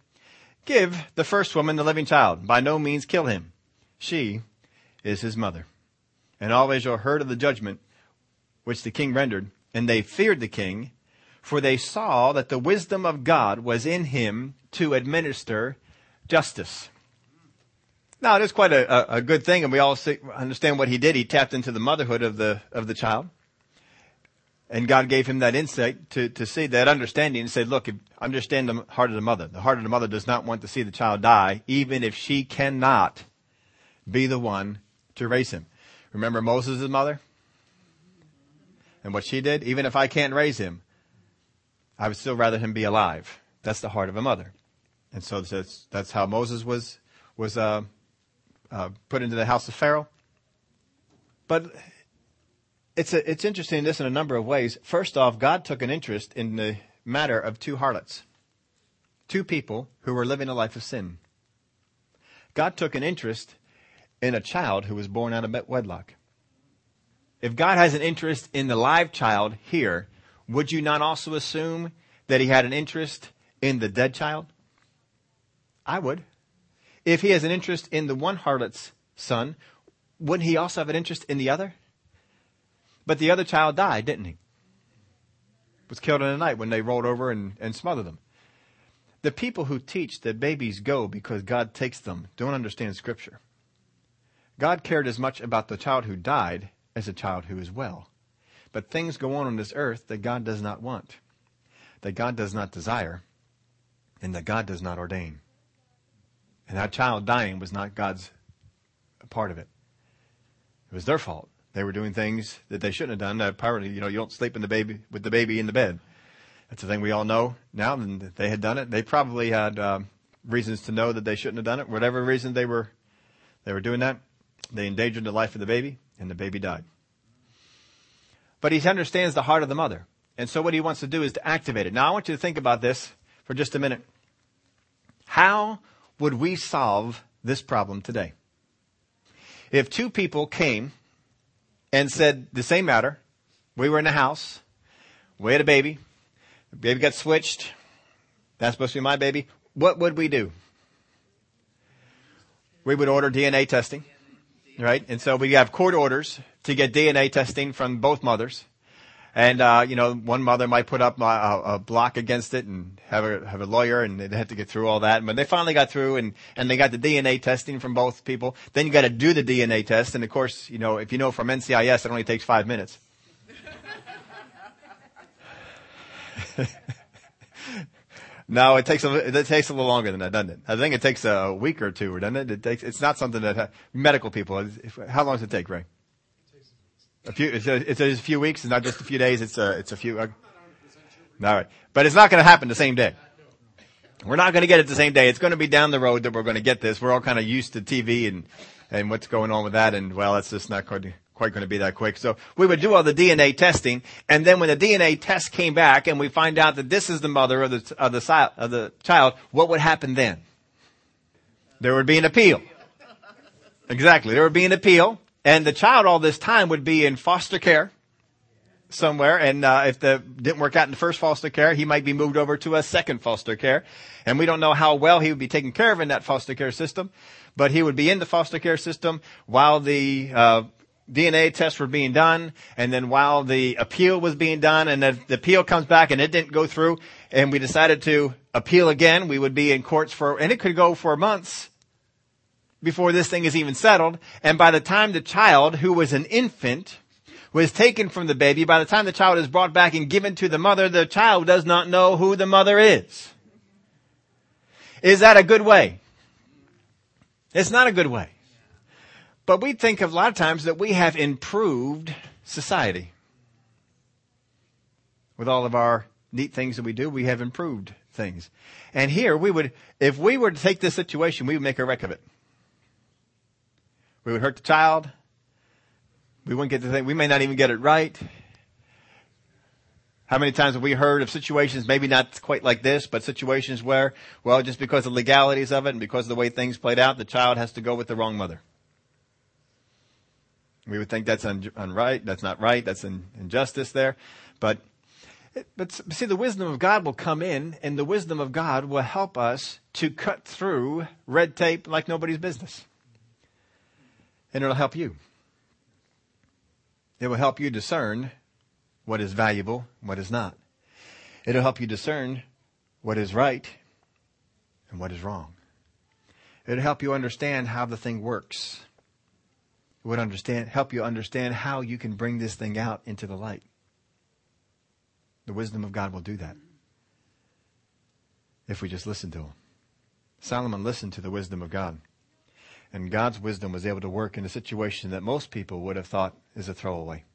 Give the first woman the living child. By no means kill him. She is his mother. And all Israel heard of the judgment which the king rendered, and they feared the king, for they saw that the wisdom of God was in him to administer justice. Now, it is quite a, a, good thing, and we all see, understand what he did. He tapped into the motherhood of the, of the child. And God gave him that insight to, to see that understanding and said, look, understand the heart of the mother. The heart of the mother does not want to see the child die, even if she cannot be the one to raise him. Remember Moses' mother? And what she did? Even if I can't raise him, I would still rather him be alive. That's the heart of a mother. And so that's, that's how Moses was, was, uh, uh, put into the house of Pharaoh. But it's a, it's interesting this in a number of ways. First off, God took an interest in the matter of two harlots, two people who were living a life of sin. God took an interest in a child who was born out of wedlock. If God has an interest in the live child here, would you not also assume that he had an interest in the dead child? I would. If he has an interest in the one harlot's son, wouldn't he also have an interest in the other? But the other child died, didn't he? Was killed in the night when they rolled over and, and smothered them. The people who teach that babies go because God takes them don't understand Scripture. God cared as much about the child who died as a child who is well. But things go on on this earth that God does not want, that God does not desire, and that God does not ordain. And that child dying was not God's part of it. It was their fault. They were doing things that they shouldn't have done. Apparently, you know, you don't sleep in the baby with the baby in the bed. That's the thing we all know now. And they had done it. They probably had uh, reasons to know that they shouldn't have done it. Whatever reason they were, they were doing that. They endangered the life of the baby, and the baby died. But he understands the heart of the mother. And so what he wants to do is to activate it. Now I want you to think about this for just a minute. How would we solve this problem today? If two people came and said the same matter, we were in the house, we had a baby, the baby got switched, that's supposed to be my baby, what would we do? We would order DNA testing right? And so we have court orders to get DNA testing from both mothers. And, uh, you know, one mother might put up a, a, block against it and have a, have a lawyer and they had to get through all that. But they finally got through and, and they got the DNA testing from both people. Then you got to do the DNA test. And of course, you know, if you know from NCIS, it only takes five minutes. No, it takes a it takes a little longer than that, doesn't it? I think it takes a week or two, doesn't it? It takes. It's not something that medical people. How long does it take, Ray? A few. It's a, it's a few weeks. It's not just a few days. It's a it's a few. Uh, all right, but it's not going to happen the same day. We're not going to get it the same day. It's going to be down the road that we're going to get this. We're all kind of used to TV and, and what's going on with that. And well, it's just not quite, quite going to be that quick. So we would do all the DNA testing. And then when the DNA test came back and we find out that this is the mother of the, of the, of the child, what would happen then? There would be an appeal. Exactly. There would be an appeal. And the child all this time would be in foster care somewhere. And uh, if the didn't work out in the first foster care, he might be moved over to a second foster care. And we don't know how well he would be taken care of in that foster care system, but he would be in the foster care system while the uh, DNA tests were being done, and then while the appeal was being done, and the, the appeal comes back and it didn't go through, and we decided to appeal again, we would be in courts for, and it could go for months before this thing is even settled. And by the time the child, who was an infant, was taken from the baby, by the time the child is brought back and given to the mother, the child does not know who the mother is. Is that a good way? It's not a good way. But we think of a lot of times that we have improved society. With all of our neat things that we do, we have improved things. And here we would, if we were to take this situation, we would make a wreck of it. We would hurt the child. We wouldn't get the thing. We may not even get it right. How many times have we heard of situations, maybe not quite like this, but situations where, well, just because of the legalities of it and because of the way things played out, the child has to go with the wrong mother. We would think that's un- unright, that's not right, that's an injustice there. But, but see, the wisdom of God will come in, and the wisdom of God will help us to cut through red tape like nobody's business and it'll help you. It will help you discern what is valuable, what is not. It'll help you discern what is right and what is wrong. It'll help you understand how the thing works. Would understand, help you understand how you can bring this thing out into the light. The wisdom of God will do that. If we just listen to him. Solomon listened to the wisdom of God. And God's wisdom was able to work in a situation that most people would have thought is a throwaway.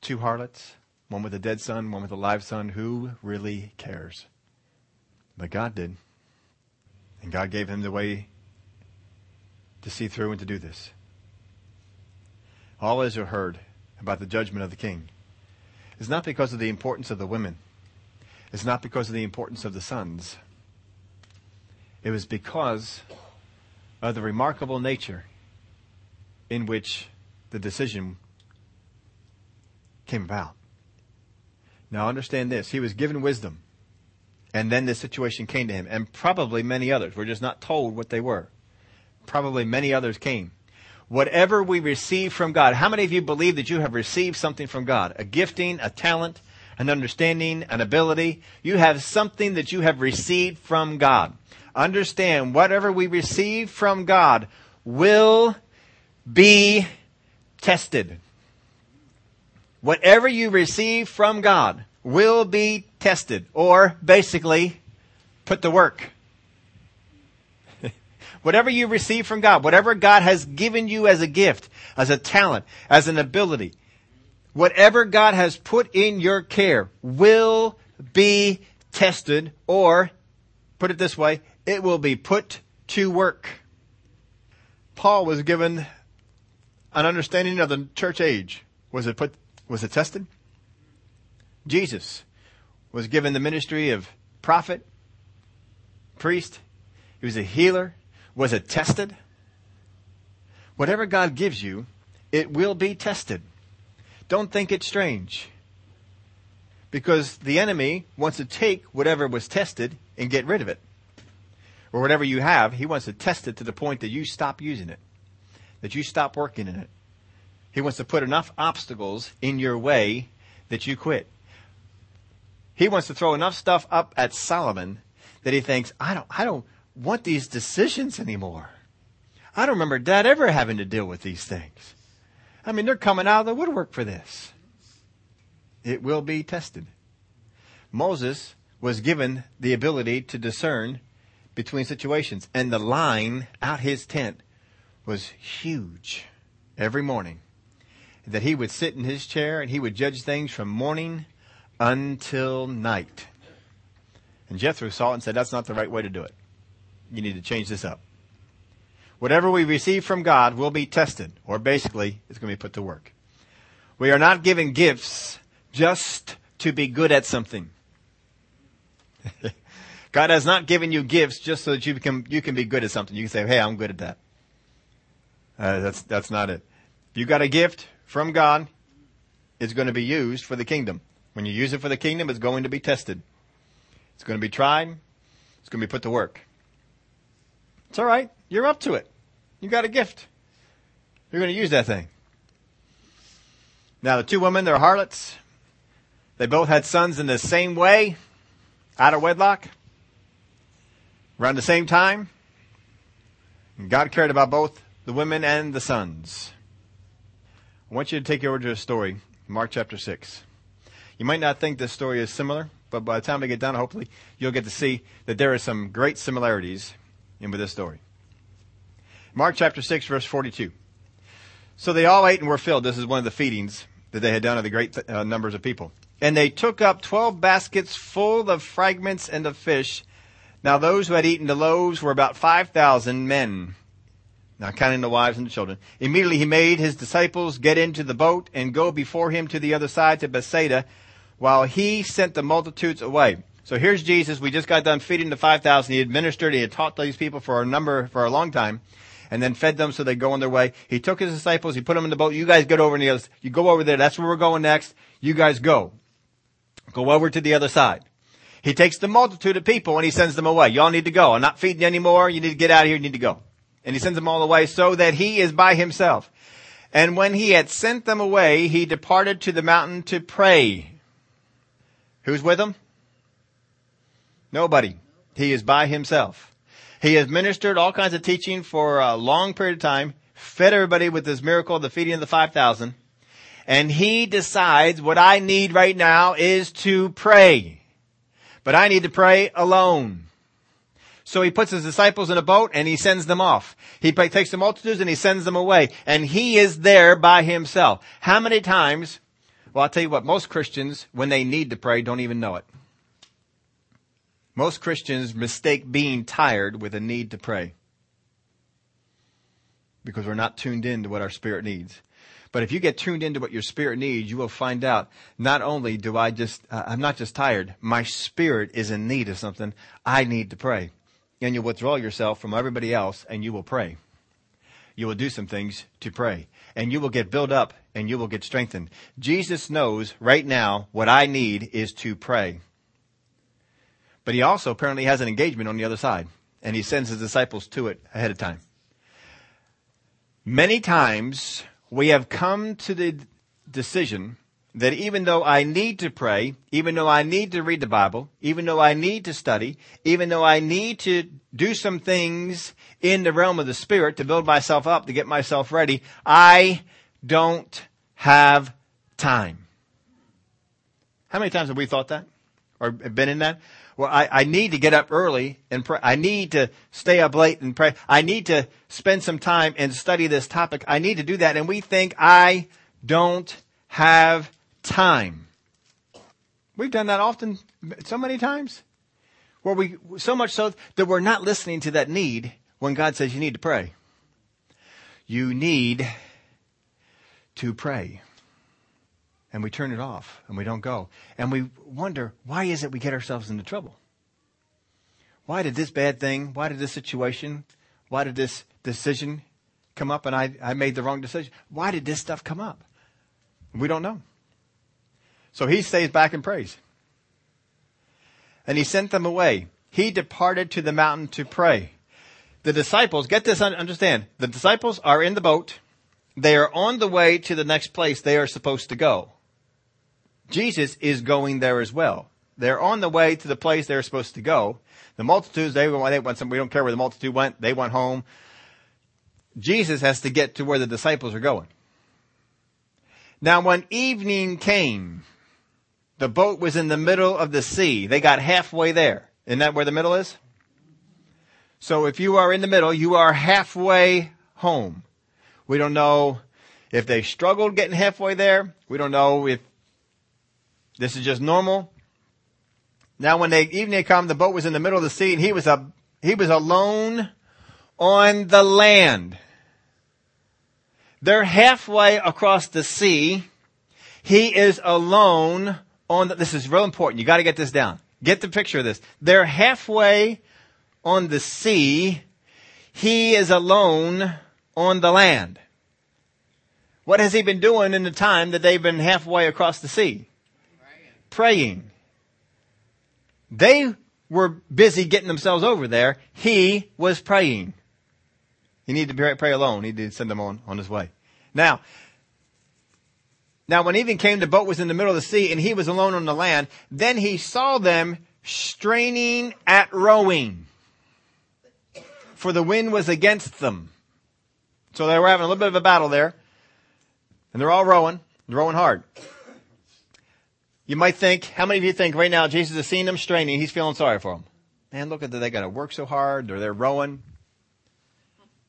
Two harlots, one with a dead son, one with a live son. Who really cares? But God did. And God gave him the way to see through and to do this. All Israel heard about the judgment of the king is not because of the importance of the women. It's not because of the importance of the sons. It was because of the remarkable nature in which the decision came about. Now understand this. He was given wisdom. And then this situation came to him. And probably many others. We're just not told what they were. Probably many others came. Whatever we receive from God, how many of you believe that you have received something from God? A gifting, a talent, an understanding, an ability. You have something that you have received from God understand whatever we receive from God will be tested. Whatever you receive from God will be tested, or basically, put to work. Whatever you receive from God, whatever God has given you as a gift, as a talent, as an ability, whatever God has put in your care will be tested, or, put it this way, it will be put to work. Paul was given an understanding of the church age. Was it put, was it tested? Jesus was given the ministry of prophet, priest. He was a healer. Was it tested? Whatever God gives you, it will be tested. Don't think it's strange. Because the enemy wants to take whatever was tested and get rid of it or whatever you have, he wants to test it to the point that you stop using it, that you stop working in it. He wants to put enough obstacles in your way that you quit. He wants to throw enough stuff up at Solomon that he thinks, I don't, I don't want these decisions anymore. I don't remember dad ever having to deal with these things. I mean, they're coming out of the woodwork for this. It will be tested. Moses was given the ability to discern between situations. And the line out his tent was huge every morning. That he would sit in his chair and he would judge things from morning until night. And Jethro saw it and said, that's not the right way to do it. You need to change this up. Whatever we receive from God will be tested, or basically, it's going to be put to work. We are not given gifts just to be good at something. God has not given you gifts just so that you can, you can be good at something. You can say, hey, I'm good at that. Uh, that's, that's not it. If you got a gift from God, it's going to be used for the kingdom. When you use it for the kingdom, it's going to be tested. It's going to be tried. It's going to be put to work. It's all right. You're up to it. You got a gift. You're going to use that thing. Now, the two women, they're harlots. They both had sons in the same way, out of wedlock, around the same time. And God cared about both the women and the sons. I want you to take you over to a story, Mark chapter 6. You might not think this story is similar, but by the time we get done, hopefully, you'll get to see that there are some great similarities in with this story. Mark chapter 6, verse 42. So they all ate and were filled. This is one of the feedings that they had done of the great uh, numbers of people. And they took up twelve baskets full of fragments and of fish. Now those who had eaten the loaves were about five thousand men. Now counting the wives and the children. Immediately he made his disciples get into the boat and go before him to the other side to Bethsaida, while he sent the multitudes away. So here's Jesus. We just got done feeding the 5,000. He administered, he had taught these people for a number, for a long time, and then fed them so they go on their way. He took his disciples, he put them in the boat. You guys get over in the you go over there. That's where we're going next. You guys go. Go over to the other side. He takes the multitude of people and he sends them away. Y'all need to go. I'm not feeding you anymore. You need to get out of here. You need to go. And he sends them all away so that he is by himself. And when he had sent them away, he departed to the mountain to pray. Who's with him? Nobody. He is by himself. He has ministered all kinds of teaching for a long period of time, fed everybody with this miracle of the feeding of the 5,000 and he decides what I need right now is to pray. But I need to pray alone. So he puts his disciples in a boat and he sends them off. He takes the multitudes and he sends them away. And he is there by himself. How many times, well, I'll tell you what, most Christians, when they need to pray, don't even know it. Most Christians mistake being tired with a need to pray. Because we're not tuned in to what our spirit needs. But if you get tuned into what your spirit needs, you will find out not only do I just, uh, I'm not just tired, my spirit is in need of something. I need to pray. And you'll withdraw yourself from everybody else and you will pray. You will do some things to pray and you will get built up and you will get strengthened. Jesus knows right now what I need is to pray. But he also apparently has an engagement on the other side and he sends his disciples to it ahead of time. Many times we have come to the decision that even though I need to pray, even though I need to read the Bible, even though I need to study, even though I need to do some things in the realm of the Spirit to build myself up, to get myself ready, I don't have time. How many times have we thought that? Or been in that? Well, I, I need to get up early and pray. I need to stay up late and pray. I need to spend some time and study this topic. I need to do that. And we think I don't have time. We've done that often, so many times. Where we, so much so that we're not listening to that need when God says you need to pray. You need to pray and we turn it off and we don't go. And we wonder, why is it we get ourselves into trouble? Why did this bad thing, why did this situation, why did this decision come up and I, I made the wrong decision? Why did this stuff come up? We don't know. So he stays back and prays. And he sent them away. He departed to the mountain to pray. The disciples, get this, understand, the disciples are in the boat. They are on the way to the next place they are supposed to go. Jesus is going there as well. They're on the way to the place they're supposed to go. The multitudes, they, they went some, we don't care where the multitude went, they went home. Jesus has to get to where the disciples are going. Now when evening came, the boat was in the middle of the sea. They got halfway there. Isn't that where the middle is? So if you are in the middle, you are halfway home. We don't know if they struggled getting halfway there. We don't know if this is just normal. Now when they, evening come, the boat was in the middle of the sea and he was a, he was alone on the land. They're halfway across the sea. He is alone on the, this is real important. You gotta get this down. Get the picture of this. They're halfway on the sea. He is alone on the land. What has he been doing in the time that they've been halfway across the sea? Praying. They were busy getting themselves over there. He was praying. He needed to pray alone. He did send them on, on his way. Now, now when evening came, the boat was in the middle of the sea and he was alone on the land. Then he saw them straining at rowing. For the wind was against them. So they were having a little bit of a battle there. And they're all rowing. Rowing hard. You might think, how many of you think right now Jesus is seeing them straining, he's feeling sorry for them? Man, look at that, they gotta work so hard, or they're rowing.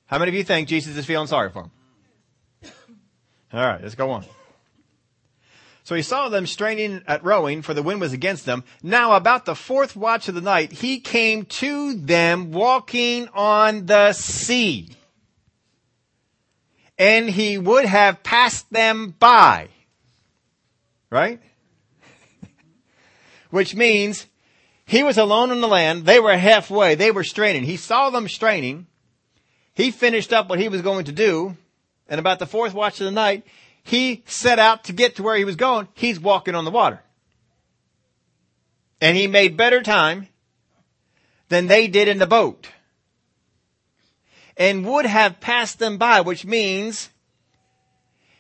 How many of you think Jesus is feeling sorry for them? Alright, let's go on. So he saw them straining at rowing, for the wind was against them. Now about the fourth watch of the night, he came to them walking on the sea. And he would have passed them by. Right? Which means he was alone in the land. They were halfway. They were straining. He saw them straining. He finished up what he was going to do. And about the fourth watch of the night, he set out to get to where he was going. He's walking on the water. And he made better time than they did in the boat. And would have passed them by, which means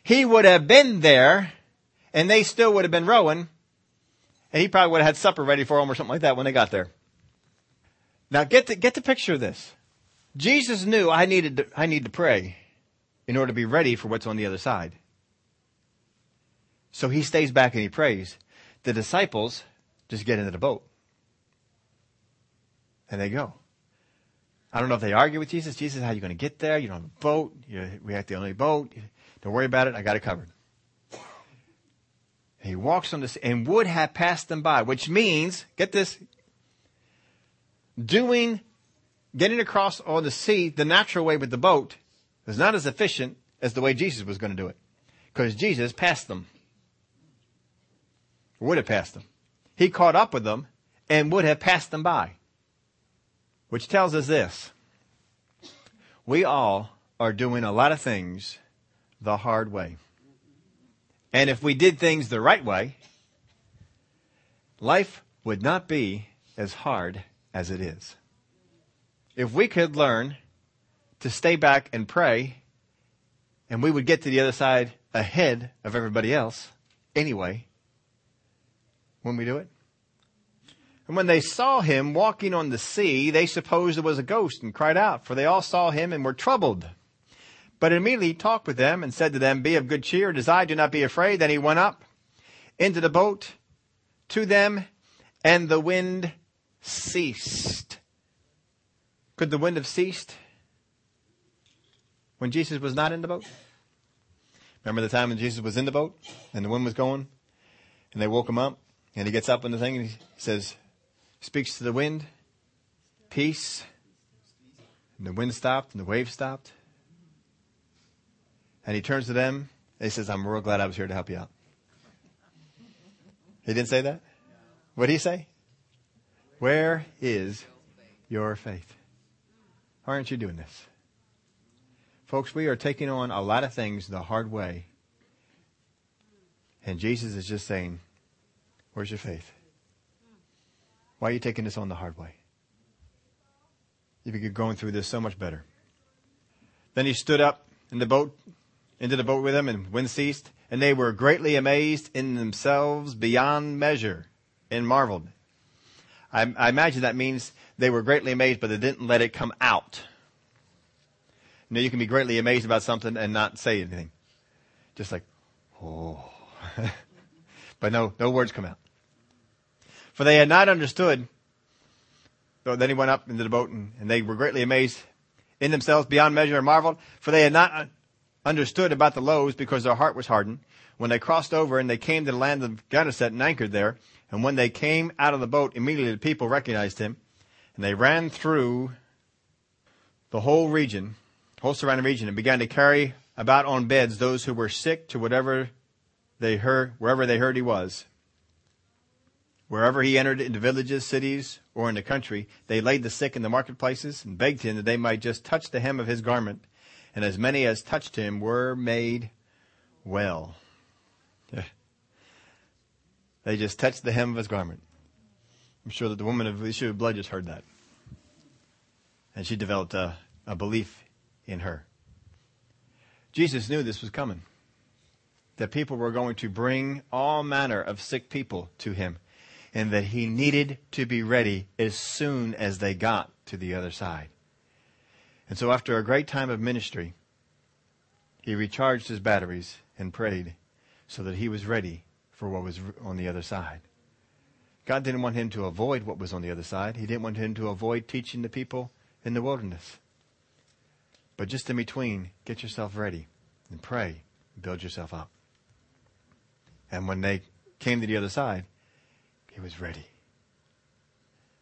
he would have been there and they still would have been rowing and he probably would have had supper ready for them or something like that when they got there. Now get the, get the picture of this. Jesus knew I needed to, I need to pray in order to be ready for what's on the other side. So he stays back and he prays. The disciples just get into the boat. And they go. I don't know if they argue with Jesus. Jesus, how are you going to get there? You don't have a boat. You're, we have the only boat. Don't worry about it. I got it covered. He walks on this and would have passed them by, which means, get this, doing, getting across on the sea the natural way with the boat is not as efficient as the way Jesus was going to do it. Because Jesus passed them. Would have passed them. He caught up with them and would have passed them by. Which tells us this. We all are doing a lot of things the hard way. And if we did things the right way, life would not be as hard as it is. If we could learn to stay back and pray, and we would get to the other side ahead of everybody else anyway, when we do it. And when they saw him walking on the sea, they supposed it was a ghost and cried out, for they all saw him and were troubled. But immediately he talked with them and said to them, Be of good cheer, it is I, do not be afraid. Then he went up into the boat to them, and the wind ceased. Could the wind have ceased when Jesus was not in the boat? Remember the time when Jesus was in the boat and the wind was going and they woke him up and he gets up in the thing and he says, speaks to the wind, peace, and the wind stopped and the wave stopped. And he turns to them and he says, I'm real glad I was here to help you out. He didn't say that? What did he say? Where is your faith? Why aren't you doing this? Folks, we are taking on a lot of things the hard way. And Jesus is just saying, Where's your faith? Why are you taking this on the hard way? If You could going through this so much better. Then he stood up in the boat into the boat with them, and wind ceased, and they were greatly amazed in themselves beyond measure and marveled. I, I imagine that means they were greatly amazed, but they didn't let it come out. You know, you can be greatly amazed about something and not say anything. Just like, oh. but no, no words come out. For they had not understood. So then he went up into the boat and, and they were greatly amazed in themselves beyond measure and marveled. For they had not understood about the loaves because their heart was hardened. When they crossed over and they came to the land of Gennesaret and anchored there, and when they came out of the boat, immediately the people recognized him, and they ran through the whole region, whole surrounding region, and began to carry about on beds those who were sick to whatever they heard, wherever they heard he was. Wherever he entered into villages, cities, or in the country, they laid the sick in the marketplaces and begged him that they might just touch the hem of his garment. And as many as touched him were made well. They just touched the hem of his garment. I'm sure that the woman of the issue of blood just heard that. And she developed a, a belief in her. Jesus knew this was coming. That people were going to bring all manner of sick people to him. And that he needed to be ready as soon as they got to the other side. And so after a great time of ministry, he recharged his batteries and prayed so that he was ready for what was on the other side. God didn't want him to avoid what was on the other side. He didn't want him to avoid teaching the people in the wilderness. But just in between, get yourself ready and pray, build yourself up. And when they came to the other side, he was ready.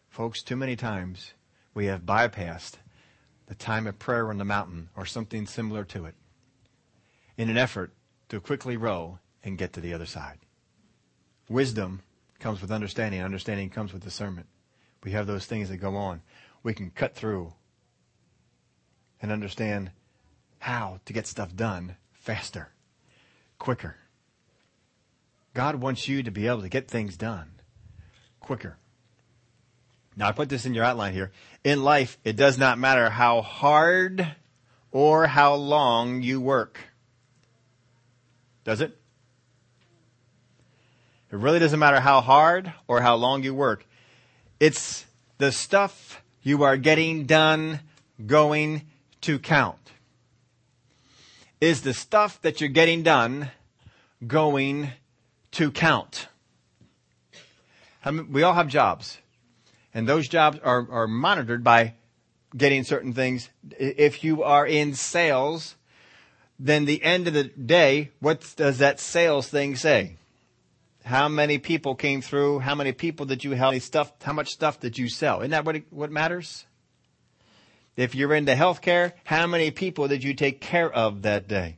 Folks, too many times we have bypassed the time of prayer on the mountain or something similar to it in an effort to quickly row and get to the other side. Wisdom comes with understanding. Understanding comes with discernment. We have those things that go on. We can cut through and understand how to get stuff done faster, quicker. God wants you to be able to get things done quicker. Now, I put this in your outline here. In life, it does not matter how hard or how long you work. Does it? It really doesn't matter how hard or how long you work. It's the stuff you are getting done going to count. Is the stuff that you're getting done going to count? I mean, we all have jobs, and those jobs are, are monitored by getting certain things. If you are in sales, then the end of the day, what does that sales thing say? How many people came through? How many people did you help? Stuff, how much stuff did you sell? Isn't that what, it, what matters? If you're into healthcare, how many people did you take care of that day?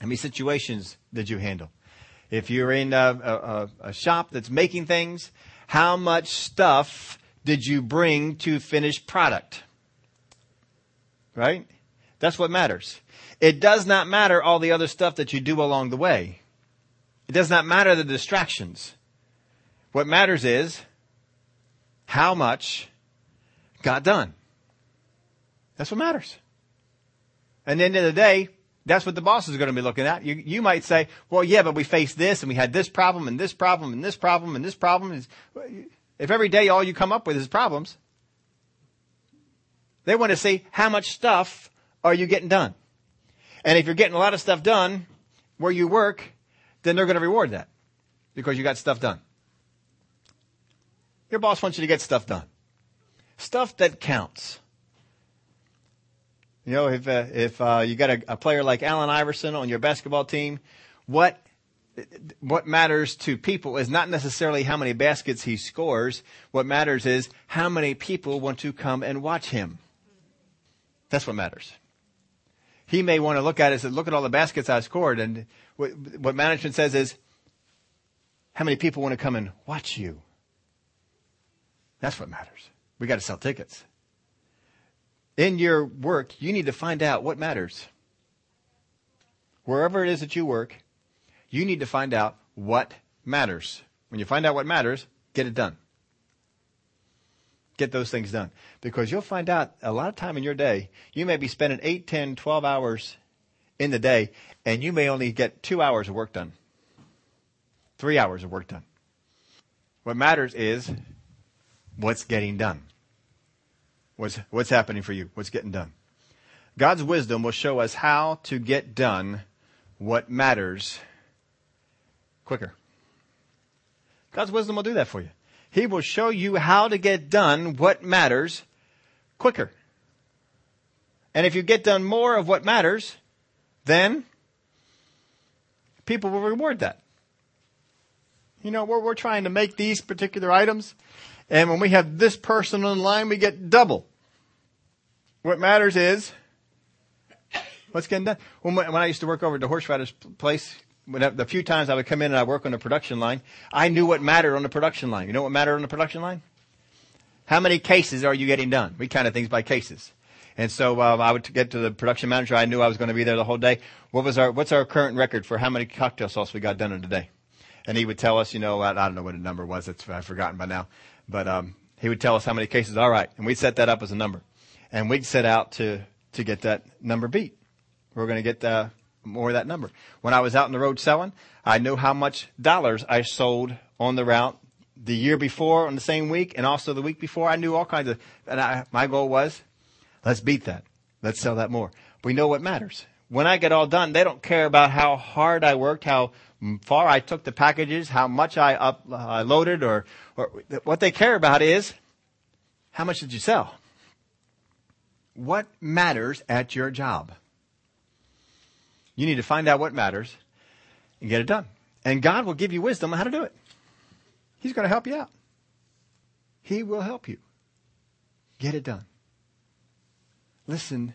How many situations did you handle? If you're in a, a, a shop that's making things, how much stuff did you bring to finished product? Right? That's what matters. It does not matter all the other stuff that you do along the way. It does not matter the distractions. What matters is how much got done. That's what matters. And at the end of the day, that's what the boss is going to be looking at. You, you might say, well, yeah, but we faced this and we had this problem and this problem and this problem and this problem. If every day all you come up with is problems, they want to see how much stuff are you getting done. And if you're getting a lot of stuff done where you work, then they're going to reward that because you got stuff done. Your boss wants you to get stuff done. Stuff that counts. You know, if uh, if uh, you got a, a player like Allen Iverson on your basketball team, what what matters to people is not necessarily how many baskets he scores. What matters is how many people want to come and watch him. That's what matters. He may want to look at it and say, look at all the baskets I scored. And what, what management says is, how many people want to come and watch you? That's what matters. We got to sell tickets. In your work, you need to find out what matters. Wherever it is that you work, you need to find out what matters. When you find out what matters, get it done get those things done. Because you'll find out a lot of time in your day, you may be spending 8, 10, 12 hours in the day, and you may only get two hours of work done. Three hours of work done. What matters is what's getting done. What's, what's happening for you? What's getting done? God's wisdom will show us how to get done what matters quicker. God's wisdom will do that for you. He will show you how to get done what matters quicker. And if you get done more of what matters, then people will reward that. You know, we're, we're trying to make these particular items, and when we have this person on the line, we get double. What matters is what's getting done. When, when I used to work over at the horse riders place, when I, the few times I would come in and I work on the production line, I knew what mattered on the production line. You know what mattered on the production line? How many cases are you getting done? We count things by cases. And so uh, I would get to the production manager. I knew I was going to be there the whole day. What was our what's our current record for how many cocktail sauce we got done in a day? And he would tell us, you know, I, I don't know what the number was. It's I've forgotten by now, but um, he would tell us how many cases. All right, and we'd set that up as a number, and we'd set out to to get that number beat. We're going to get uh, more of that number. When I was out on the road selling, I knew how much dollars I sold on the route the year before on the same week and also the week before. I knew all kinds of, and I, my goal was, let's beat that. Let's sell that more. We know what matters. When I get all done, they don't care about how hard I worked, how far I took the packages, how much I up, uh, or, or what they care about is how much did you sell? What matters at your job? You need to find out what matters and get it done. And God will give you wisdom on how to do it. He's going to help you out. He will help you. Get it done. Listen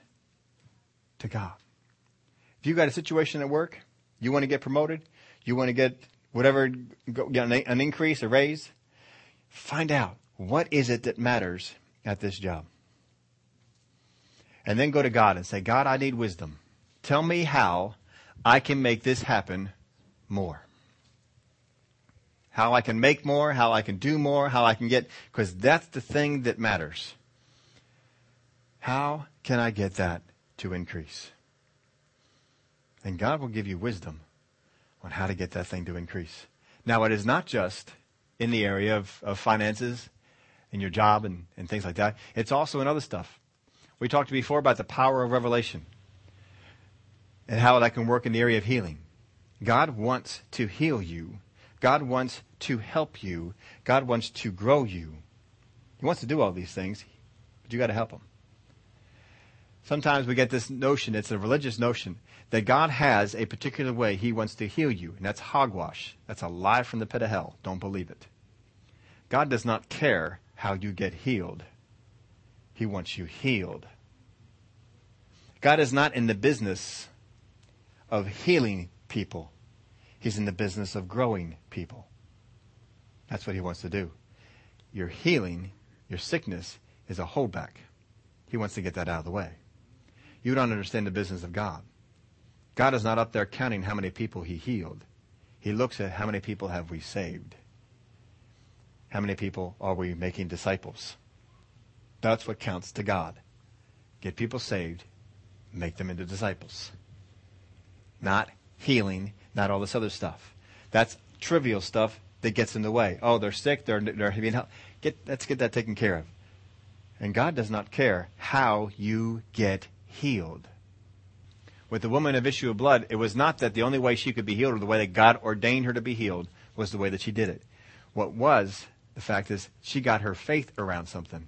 to God. If you got a situation at work, you want to get promoted, you want to get whatever, get an increase, a raise, find out what is it that matters at this job. And then go to God and say, God, I need wisdom. Tell me how I can make this happen more. How I can make more, how I can do more, how I can get, because that's the thing that matters. How can I get that to increase? And God will give you wisdom on how to get that thing to increase. Now, it is not just in the area of, of finances and your job and, and things like that. It's also in other stuff. We talked before about the power of revelation and how that can work in the area of healing. God wants to heal you. God wants to help you. God wants to grow you. He wants to do all these things, but you got to help him. Sometimes we get this notion, it's a religious notion, that God has a particular way he wants to heal you, and that's hogwash. That's a lie from the pit of hell. Don't believe it. God does not care how you get healed. He wants you healed. God is not in the business of healing people. He's in the business of growing people. That's what he wants to do. Your healing, your sickness, is a holdback. He wants to get that out of the way. You don't understand the business of God. God is not up there counting how many people he healed. He looks at how many people have we saved. How many people are we making disciples? That's what counts to God. Get people saved, make them into disciples not healing, not all this other stuff. That's trivial stuff that gets in the way. Oh, they're sick, they're, they're being helped. Get, let's get that taken care of. And God does not care how you get healed. With the woman of issue of blood, it was not that the only way she could be healed or the way that God ordained her to be healed was the way that she did it. What was, the fact is, she got her faith around something.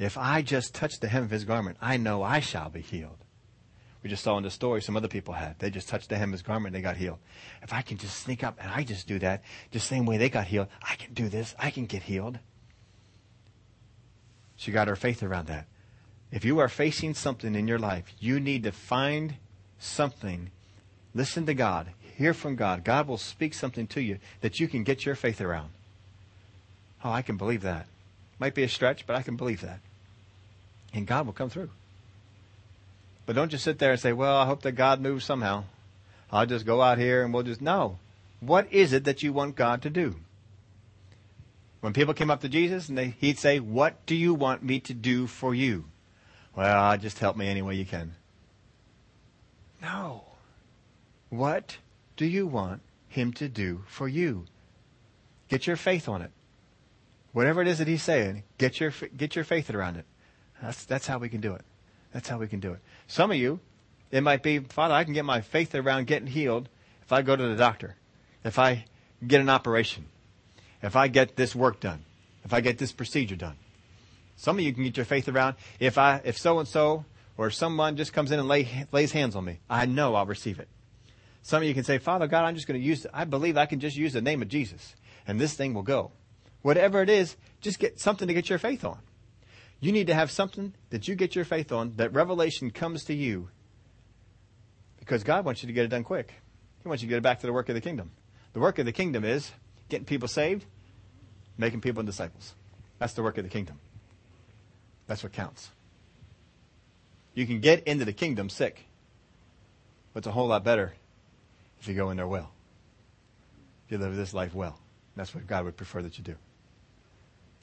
If I just touch the hem of his garment, I know I shall be healed. We just saw in the story some other people had. They just touched the hem of his garment and they got healed. If I can just sneak up and I just do that, just the same way they got healed, I can do this. I can get healed. She got her faith around that. If you are facing something in your life, you need to find something. Listen to God. Hear from God. God will speak something to you that you can get your faith around. Oh, I can believe that. Might be a stretch, but I can believe that. And God will come through. But don't just sit there and say, well, I hope that God moves somehow. I'll just go out here and we'll just, no. What is it that you want God to do? When people came up to Jesus and they, he'd say, what do you want me to do for you? Well, just help me any way you can. No. What do you want him to do for you? Get your faith on it. Whatever it is that he's saying, get your, get your faith around it. That's, that's how we can do it. That's how we can do it. Some of you, it might be, Father, I can get my faith around getting healed if I go to the doctor, if I get an operation, if I get this work done, if I get this procedure done. Some of you can get your faith around if I, if so and so or if someone just comes in and lay, lays hands on me, I know I'll receive it. Some of you can say, Father God, I'm just going to use, I believe I can just use the name of Jesus and this thing will go. Whatever it is, just get something to get your faith on. You need to have something that you get your faith on, that revelation comes to you because God wants you to get it done quick. He wants you to get it back to the work of the kingdom. The work of the kingdom is getting people saved, making people disciples. That's the work of the kingdom. That's what counts. You can get into the kingdom sick, but it's a whole lot better if you go in there well. If you live this life well. That's what God would prefer that you do.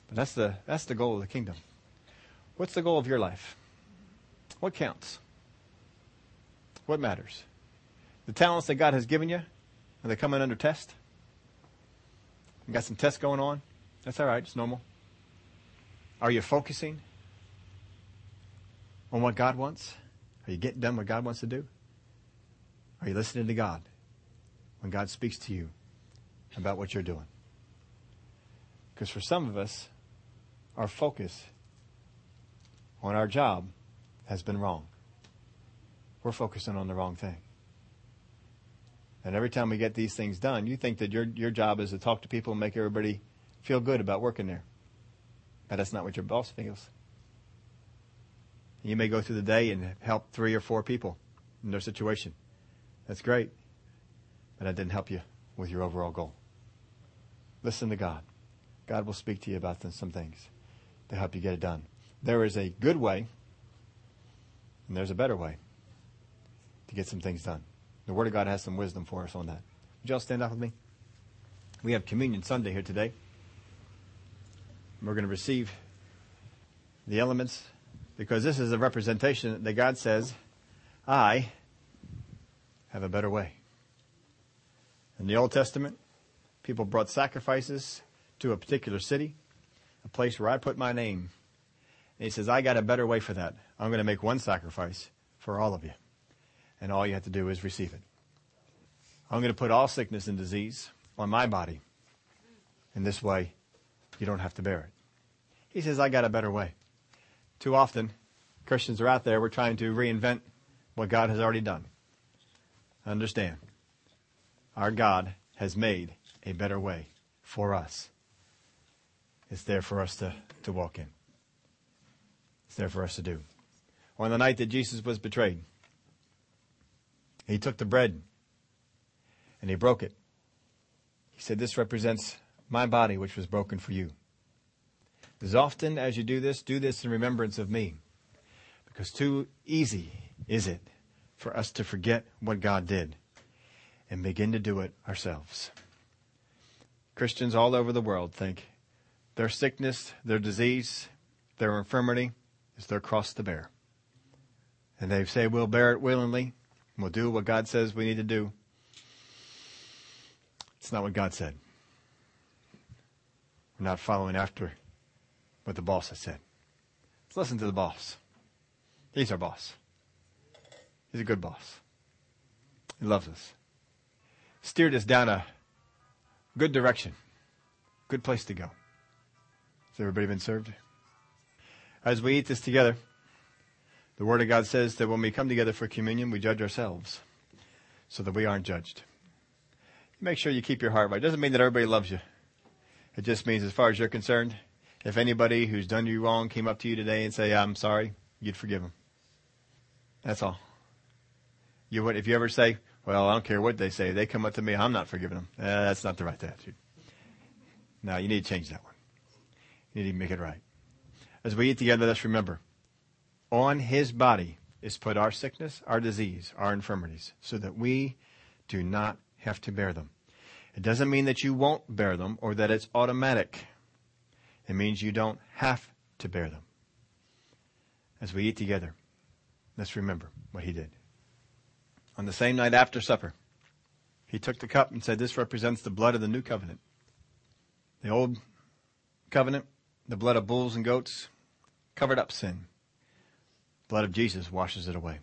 But that's the, that's the goal of the kingdom. What's the goal of your life? What counts? What matters? The talents that God has given you, are they coming under test? You got some tests going on? That's all right, it's normal. Are you focusing on what God wants? Are you getting done what God wants to do? Are you listening to God when God speaks to you about what you're doing? Because for some of us, our focus on our job has been wrong. We're focusing on the wrong thing. And every time we get these things done, you think that your, your job is to talk to people and make everybody feel good about working there. But that's not what your boss feels. You may go through the day and help three or four people in their situation. That's great. But that didn't help you with your overall goal. Listen to God. God will speak to you about some things to help you get it done. There is a good way, and there's a better way to get some things done. The Word of God has some wisdom for us on that. Would y'all stand up with me? We have Communion Sunday here today. We're going to receive the elements because this is a representation that God says, I have a better way. In the Old Testament, people brought sacrifices to a particular city, a place where I put my name. And he says, I got a better way for that. I'm going to make one sacrifice for all of you. And all you have to do is receive it. I'm going to put all sickness and disease on my body. In this way, you don't have to bear it. He says, I got a better way. Too often, Christians are out there, we're trying to reinvent what God has already done. Understand, our God has made a better way for us. It's there for us to, to walk in. There for us to do. On the night that Jesus was betrayed, he took the bread and he broke it. He said, This represents my body, which was broken for you. As often as you do this, do this in remembrance of me. Because too easy is it for us to forget what God did and begin to do it ourselves. Christians all over the world think their sickness, their disease, their infirmity is their cross to bear. And they say, we'll bear it willingly. We'll do what God says we need to do. It's not what God said. We're not following after what the boss has said. Let's listen to the boss. He's our boss. He's a good boss. He loves us. Steered us down a good direction. Good place to go. Has everybody been served? As we eat this together, the Word of God says that when we come together for communion, we judge ourselves so that we aren't judged. Make sure you keep your heart right. It doesn't mean that everybody loves you. It just means as far as you're concerned, if anybody who's done you wrong came up to you today and say, I'm sorry, you'd forgive them. That's all. You would, if you ever say, well, I don't care what they say. They come up to me, I'm not forgiving them. Uh, that's not the right attitude. Now, you need to change that one. You need to make it right. As we eat together, let's remember on his body is put our sickness, our disease, our infirmities, so that we do not have to bear them. It doesn't mean that you won't bear them or that it's automatic. It means you don't have to bear them. As we eat together, let's remember what he did. On the same night after supper, he took the cup and said, This represents the blood of the new covenant. The old covenant, the blood of bulls and goats, covered up sin. Blood of Jesus washes it away.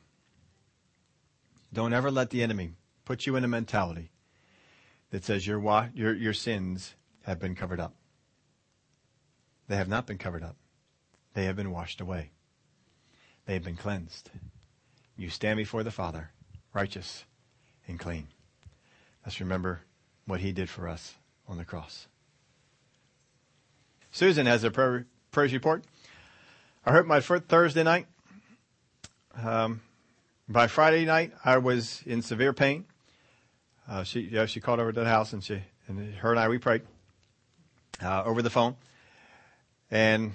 Don't ever let the enemy put you in a mentality that says your, wa- your, your sins have been covered up. They have not been covered up. They have been washed away. they've been cleansed. You stand before the Father, righteous and clean. Let's remember what he did for us on the cross. Susan has a prayer, report. I hurt my foot Thursday night. Um, by Friday night, I was in severe pain. Uh, she, yeah, she called over to the house and she, and her and I, we prayed, uh, over the phone. And,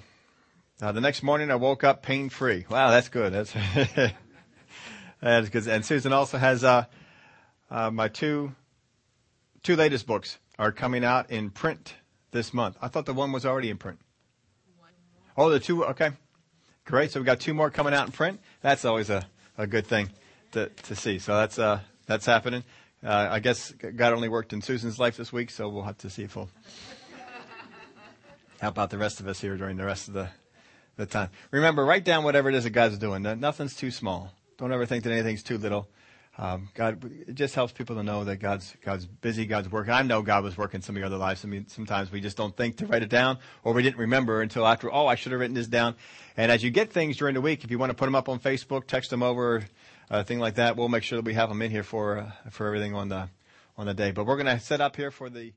uh, the next morning I woke up pain free. Wow, that's good. That's, that's good. And Susan also has, uh, uh, my two, two latest books are coming out in print this month. I thought the one was already in print. Oh, the two, okay. Great. So we got two more coming out in print. That's always a, a good thing to, to see. So that's, uh, that's happening. Uh, I guess God only worked in Susan's life this week, so we'll have to see if we'll help out the rest of us here during the rest of the, the time. Remember, write down whatever it is that God's doing. Nothing's too small. Don't ever think that anything's too little. Um, God, it just helps people to know that God's God's busy, God's working. I know God was working some of your other lives. I mean, sometimes we just don't think to write it down, or we didn't remember until after. Oh, I should have written this down. And as you get things during the week, if you want to put them up on Facebook, text them over, uh, thing like that, we'll make sure that we have them in here for uh, for everything on the on the day. But we're going to set up here for the